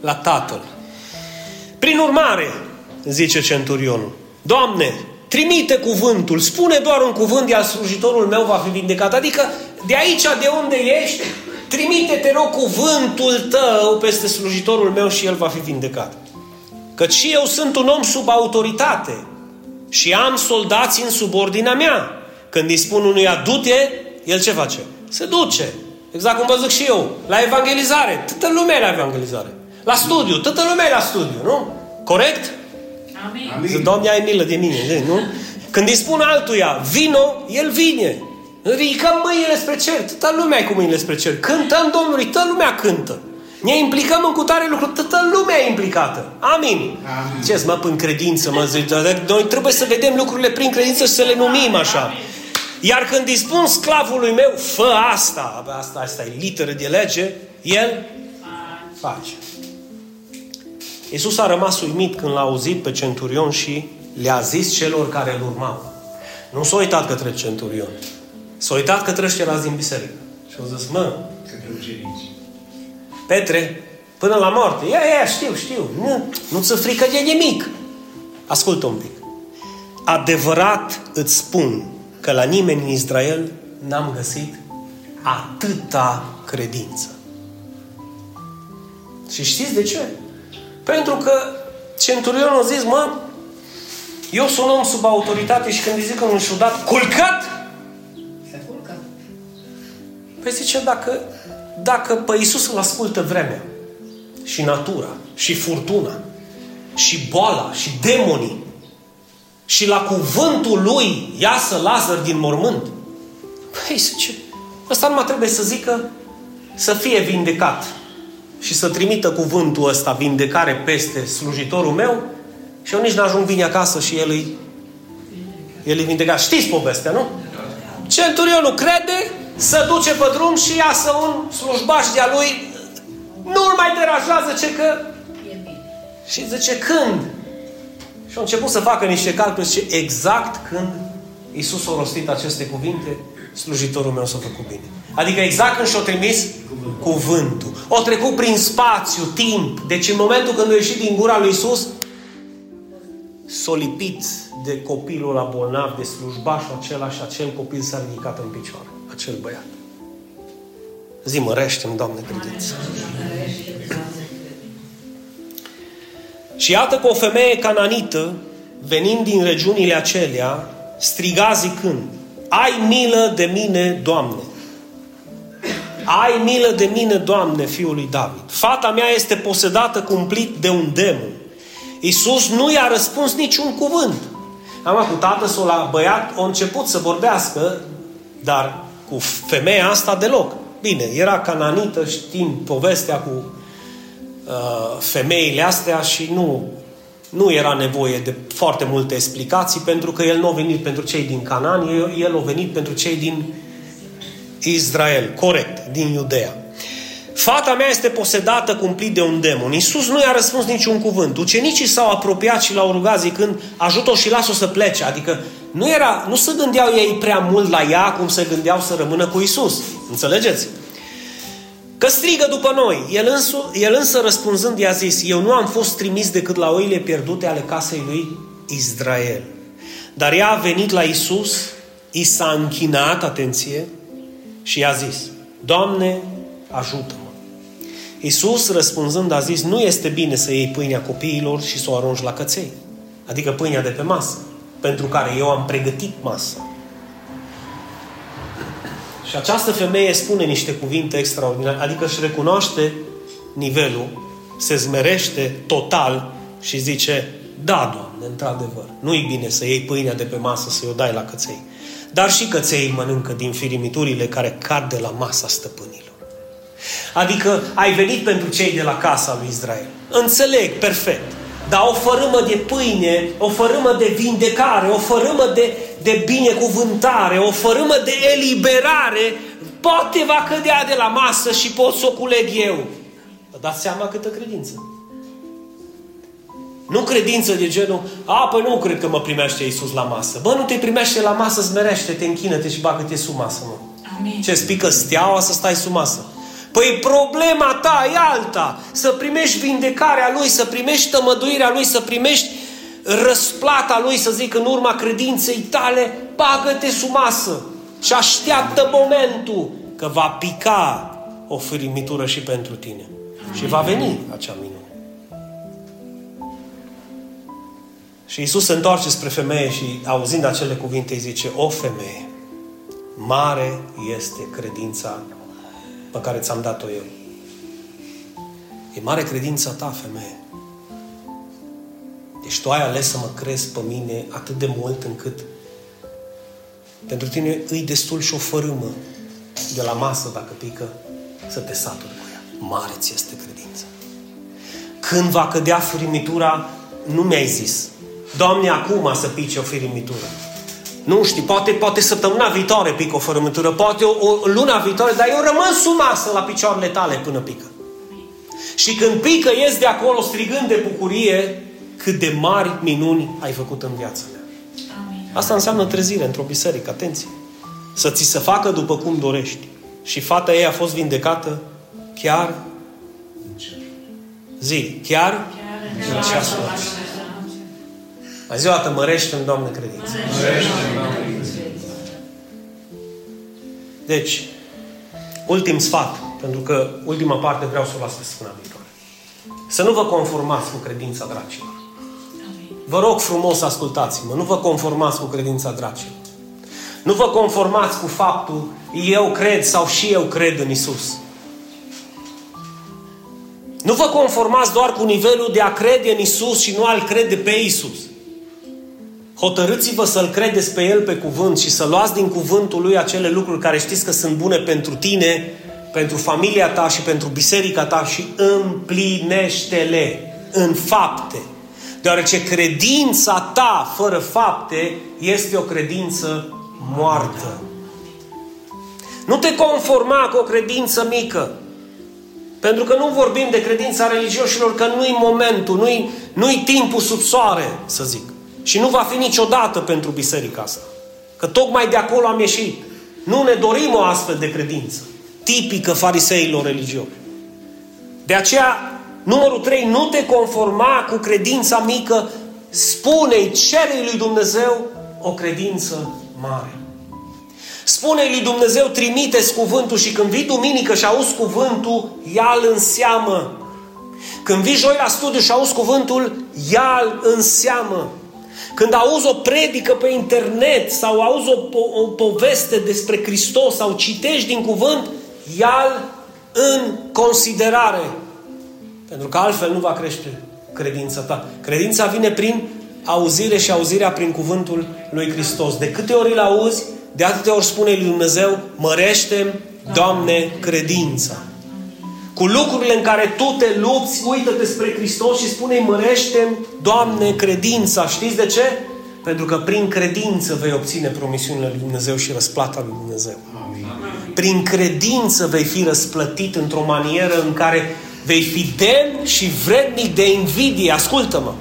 la Tatăl. Prin urmare, zice centurionul, Doamne, trimite cuvântul, spune doar un cuvânt, iar slujitorul meu va fi vindecat. Adică, de aici de unde ești, trimite, te rog, cuvântul tău peste slujitorul meu și el va fi vindecat. Căci și eu sunt un om sub autoritate și am soldați în subordinea mea. Când îi spun unuia, du-te, el ce face? Se duce. Exact cum vă zic și eu. La evangelizare. Toată lumea la evangelizare. La studiu. Toată lumea la studiu, nu? Corect? Amin. Zic, Doamne, ai milă de mine, nu? Când îi spun altuia, vino, el vine. Ridicăm mâinile spre cer. Toată lumea e cu mâinile spre cer. Cântăm Domnului, toată lumea cântă. Ne implicăm în cutare lucruri, toată lumea e implicată. Amin. Amin. Ce mă, prin credință, mă zic, dar noi trebuie să vedem lucrurile prin credință și să le numim așa. Iar când îi spun sclavului meu, fă asta, Bă, asta, asta e literă de lege, el face. Iisus a rămas uimit când l-a auzit pe centurion și le-a zis celor care îl urmau. Nu s-a uitat către centurion. S-a uitat către ăștia din biserică. Și a zis, mă, Către ucenici. Petre, până la moarte. Ia, ia, știu, știu. Nu, nu ți frică de nimic. Ascultă un pic. Adevărat îți spun că la nimeni în Israel n-am găsit atâta credință. Și știți de ce? Pentru că centurionul a zis, mă, eu sunt om sub autoritate și când îi zic că un șudat, culcat! Se culcă. Păi zice, dacă, dacă pe Iisus îl ascultă vremea și natura și furtuna și boala și demonii și la cuvântul lui iasă Lazar din mormânt, păi zice, ăsta nu mai trebuie să zică să fie vindecat și să trimită cuvântul ăsta, vindecare peste slujitorul meu și eu nici n-ajung vine acasă și el îi, el îi vindecat. Știți povestea, nu? Centurionul crede, să duce pe drum și iasă un slujbaș de-a lui, nu-l mai deranjează ce că... E bine. Și zice, când? Și au început să facă niște calcule și exact când Iisus a rostit aceste cuvinte, slujitorul meu s-a făcut bine. Adică exact când și-a trimis cuvântul. O trecut prin spațiu, timp. Deci în momentul când a ieșit din gura lui Iisus, s-a lipit de copilul la bolnav, de slujbașul acela și acel copil s-a ridicat în picioare. Acel băiat. Zi, mărește-mi, Doamne, credință. Și iată că o femeie cananită, venind din regiunile acelea, striga zicând, Ai milă de mine, Doamne! Ai milă de mine, Doamne, fiul lui David. Fata mea este posedată cumplit de un demon. Iisus nu i-a răspuns niciun cuvânt. Am cu tatăl sau la băiat, a început să vorbească, dar cu femeia asta deloc. Bine, era cananită, știm povestea cu uh, femeile astea și nu, nu era nevoie de foarte multe explicații pentru că el nu a venit pentru cei din Canaan, el, el a venit pentru cei din Israel, corect, din Iudea. Fata mea este posedată cumplit de un demon. Iisus nu i-a răspuns niciun cuvânt. Ucenicii s-au apropiat și l-au rugat zicând, ajută-o și lasă-o să plece. Adică nu, era, nu se gândeau ei prea mult la ea cum se gândeau să rămână cu Iisus. Înțelegeți? Că strigă după noi. El, însu, el însă răspunzând i-a zis, eu nu am fost trimis decât la oile pierdute ale casei lui Israel. Dar ea a venit la Iisus, i s-a închinat, atenție, și i-a zis, Doamne, ajută-mă. Iisus răspunzând a zis, nu este bine să iei pâinea copiilor și să o arunci la căței. Adică pâinea de pe masă, pentru care eu am pregătit masa. Și această femeie spune niște cuvinte extraordinare, adică își recunoaște nivelul, se zmerește total și zice, da, Doamne, într-adevăr, nu-i bine să iei pâinea de pe masă, să-i o dai la căței. Dar și căței mănâncă din firimiturile care cad de la masa stăpânilor. Adică ai venit pentru cei de la casa lui Israel. Înțeleg, perfect. Dar o fărâmă de pâine, o fărâmă de vindecare, o fărâmă de, de binecuvântare, o fărâmă de eliberare, poate va cădea de la masă și pot să o culeg eu. Vă dați seama câtă credință. Nu credință de genul, a, păi nu cred că mă primește Iisus la masă. Bă, nu te primește la masă, smerește, te închină-te și bagă-te sub masă, mă. Amin. Ce spică steaua să stai sub masă. Păi problema ta e alta. Să primești vindecarea Lui, să primești tămăduirea Lui, să primești răsplata Lui, să zic, în urma credinței tale, bagă-te sub masă și așteaptă momentul că va pica o firimitură și pentru tine. Și va veni acea minune. Și Isus se întoarce spre femeie și auzind acele cuvinte îi zice, o femeie, mare este credința pe care ți-am dat-o eu. E mare credința ta, femeie. Deci tu ai ales să mă crezi pe mine atât de mult încât pentru tine îi destul și o fărâmă de la masă, dacă pică, să te saturi cu ea. Mare ți este credința. Când va cădea firimitura, nu mi-ai zis. Doamne, acum să pice o firimitură. Nu știu, poate, poate săptămâna viitoare pică o fărâmătură, poate o, o luna viitoare, dar eu rămân sub masă la picioarele tale până pică. Și când pică, ies de acolo strigând de bucurie cât de mari minuni ai făcut în viața mea. Amin. Asta înseamnă trezire într-o biserică, atenție. Să ți se facă după cum dorești. Și fata ei a fost vindecată chiar zi, chiar Chiar în ceasul acesta. Mai zi o dată, mărește în Doamne credință. Deci, ultim sfat, pentru că ultima parte vreau să o las pe săptămâna viitoare. Să nu vă conformați cu credința dracilor. Vă rog frumos, ascultați-mă, nu vă conformați cu credința dracilor. Nu vă conformați cu faptul eu cred sau și eu cred în Isus. Nu vă conformați doar cu nivelul de a crede în Isus și nu al crede pe Isus. Hotărâți-vă să-L credeți pe El pe cuvânt și să luați din cuvântul Lui acele lucruri care știți că sunt bune pentru tine, pentru familia ta și pentru biserica ta și împlinește-le în fapte. Deoarece credința ta fără fapte este o credință moartă. Nu te conforma cu o credință mică. Pentru că nu vorbim de credința religioșilor, că nu-i momentul, nu-i, nu-i timpul sub soare, să zic. Și nu va fi niciodată pentru biserica asta. Că tocmai de acolo am ieșit. Nu ne dorim o astfel de credință, tipică fariseilor religioși. De aceea, numărul 3, nu te conforma cu credința mică, spune-i, cere lui Dumnezeu o credință mare. Spune lui Dumnezeu, trimiteți cuvântul și când vii duminică și auzi cuvântul, ia-l în seamă. Când vii joi la studiu și auzi cuvântul, ia-l în seamă. Când auzi o predică pe internet sau auzi o, o, o poveste despre Hristos sau citești din cuvânt, ia-l în considerare. Pentru că altfel nu va crește credința ta. Credința vine prin auzire și auzirea prin cuvântul lui Hristos. De câte ori îl auzi, de atâtea ori spune lui Dumnezeu, mărește Doamne, credința. Cu lucrurile în care tu te lupți, uită-te spre Hristos și spune mărește Doamne, credința. Știți de ce? Pentru că prin credință vei obține promisiunile lui Dumnezeu și răsplata lui Dumnezeu. Amin. Prin credință vei fi răsplătit într-o manieră în care vei fi demn și vrednic de invidie. Ascultă-mă!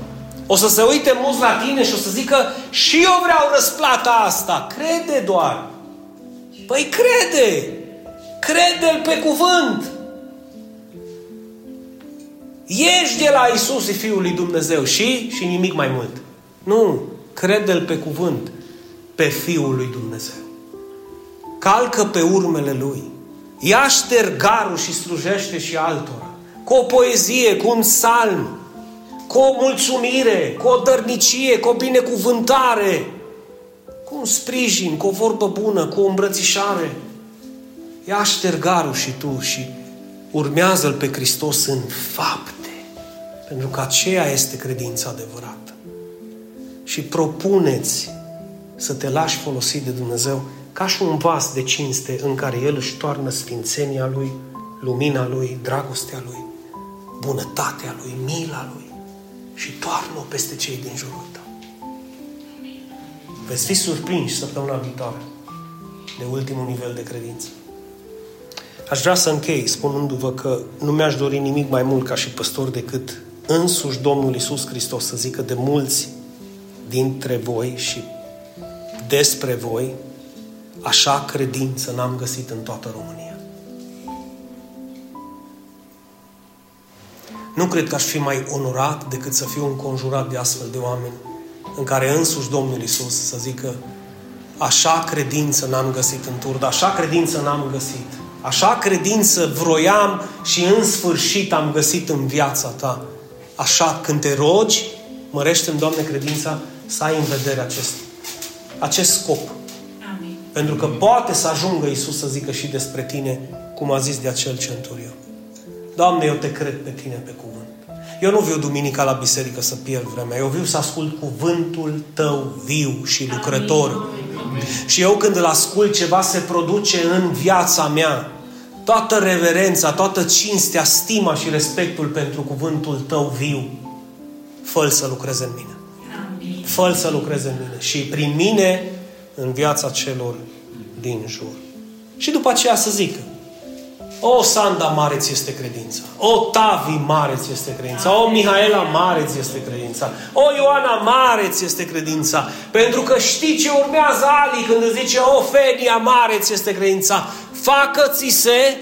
O să se uite mulți la tine și o să zică și eu vreau răsplata asta. Crede doar. Păi crede. Crede-L pe cuvânt. Ești de la Isus, Fiul lui Dumnezeu și, și nimic mai mult. Nu, crede-L pe cuvânt, pe Fiul lui Dumnezeu. Calcă pe urmele Lui. Ia ștergarul și slujește și altora. Cu o poezie, cu un salm, cu o mulțumire, cu o dărnicie, cu o binecuvântare, cu un sprijin, cu o vorbă bună, cu o îmbrățișare. Ia ștergarul și tu și urmează-L pe Hristos în fapte. Pentru că aceea este credința adevărată. Și propuneți să te lași folosit de Dumnezeu ca și un vas de cinste în care El își toarnă sfințenia Lui, lumina Lui, dragostea Lui, bunătatea Lui, mila Lui și toarnă-o peste cei din jurul tău. Veți fi surprinși săptămâna viitoare de ultimul nivel de credință. Aș vrea să închei spunându-vă că nu mi-aș dori nimic mai mult ca și păstor decât însuși Domnul Isus Hristos să zică de mulți dintre voi și despre voi, așa credință n-am găsit în toată România. Nu cred că aș fi mai onorat decât să fiu înconjurat de astfel de oameni în care însuși Domnul Isus să zică așa credință n-am găsit în turd, așa credință n-am găsit, așa credință vroiam și în sfârșit am găsit în viața ta. Așa, când te rogi, mărește-mi, Doamne, credința să ai în vedere acest, acest scop. Amin. Pentru că poate să ajungă Isus să zică și despre tine, cum a zis de acel centurion. Doamne, eu te cred pe tine pe cuvânt. Eu nu viu duminica la biserică să pierd vremea. Eu viu să ascult cuvântul tău viu și lucrător. Amin. Și eu când îl ascult, ceva se produce în viața mea. Toată reverența, toată cinstea, stima și respectul pentru cuvântul tău viu. fă să lucreze în mine. fă să lucreze în mine. Și prin mine în viața celor din jur. Și după aceea să zică, o, Sanda, mare ți este credința. O, Tavi, mare ți este credința. O, Mihaela, mare ți este credința. O, Ioana, mare ți este credința. Pentru că știi ce urmează Ali când îți zice, o, Fenia, mare ți este credința. Facă-ți se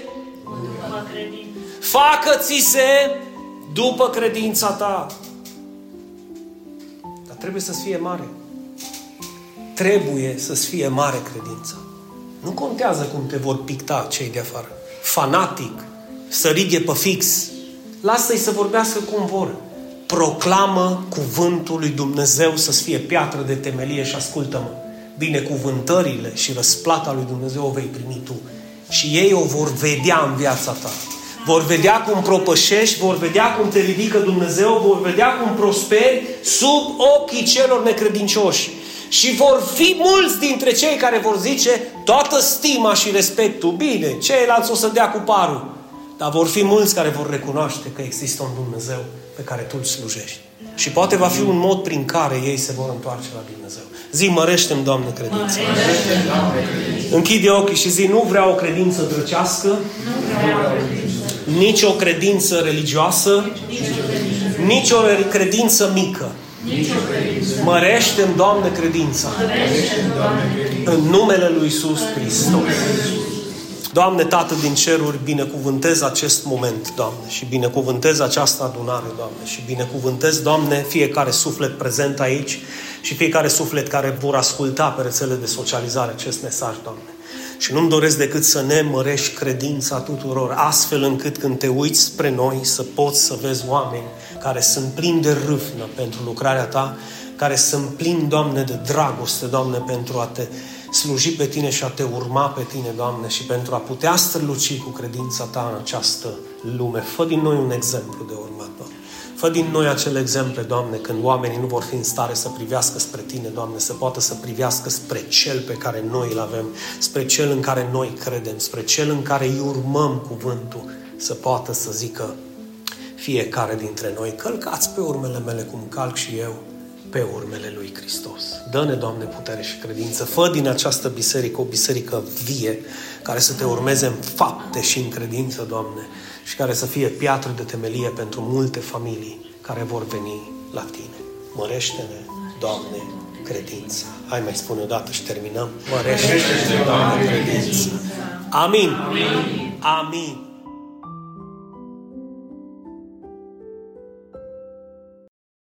Facă-ți se după credința ta. Dar trebuie să-ți fie mare. Trebuie să-ți fie mare credința. Nu contează cum te vor picta cei de afară. Fanatic, să righe pe fix. Lasă-i să vorbească cum vor. Proclamă cuvântul lui Dumnezeu să fie piatră de temelie și ascultă-mă. Binecuvântările și răsplata lui Dumnezeu o vei primi tu. Și ei o vor vedea în viața ta. Vor vedea cum propășești, vor vedea cum te ridică Dumnezeu, vor vedea cum prosperi sub ochii celor necredincioși. Și vor fi mulți dintre cei care vor zice toată stima și respectul, bine, ceilalți o să dea cu parul. Dar vor fi mulți care vor recunoaște că există un Dumnezeu pe care tu îl slujești. Și poate va fi un mod prin care ei se vor întoarce la Dumnezeu. Zi, mărește-mi, Doamne, credința. Închide ochii și zi, nu vreau o credință drăcească, nici o credință religioasă, nici o credință mică. Mărește-mi, Doamne, credința. În numele Lui Iisus Hristos. Doamne, Tată din ceruri, binecuvântez acest moment, Doamne, și binecuvântez această adunare, Doamne, și binecuvântez, Doamne, fiecare suflet prezent aici și fiecare suflet care vor asculta pe rețele de socializare acest mesaj, Doamne. Și nu-mi doresc decât să ne mărești credința tuturor, astfel încât când te uiți spre noi să poți să vezi oameni care sunt plini de râvnă pentru lucrarea Ta, care sunt plini, Doamne, de dragoste, Doamne, pentru a te sluji pe Tine și a Te urma pe Tine, Doamne, și pentru a putea străluci cu credința Ta în această lume. Fă din noi un exemplu de urmat, Doamne. Fă din noi acele exemple, Doamne, când oamenii nu vor fi în stare să privească spre Tine, Doamne, să poată să privească spre Cel pe care noi îl avem, spre Cel în care noi credem, spre Cel în care îi urmăm cuvântul, să poată să zică fiecare dintre noi, călcați pe urmele mele cum calc și eu, pe urmele lui Hristos. Dă-ne, Doamne, putere și credință. Fă din această biserică o biserică vie, care să te urmeze în fapte și în credință, Doamne, și care să fie piatră de temelie pentru multe familii care vor veni la Tine. Mărește-ne, Doamne, credința. Hai mai spune o dată și terminăm. Mărește-ne, Doamne, credința. Amin. Amin. Amin.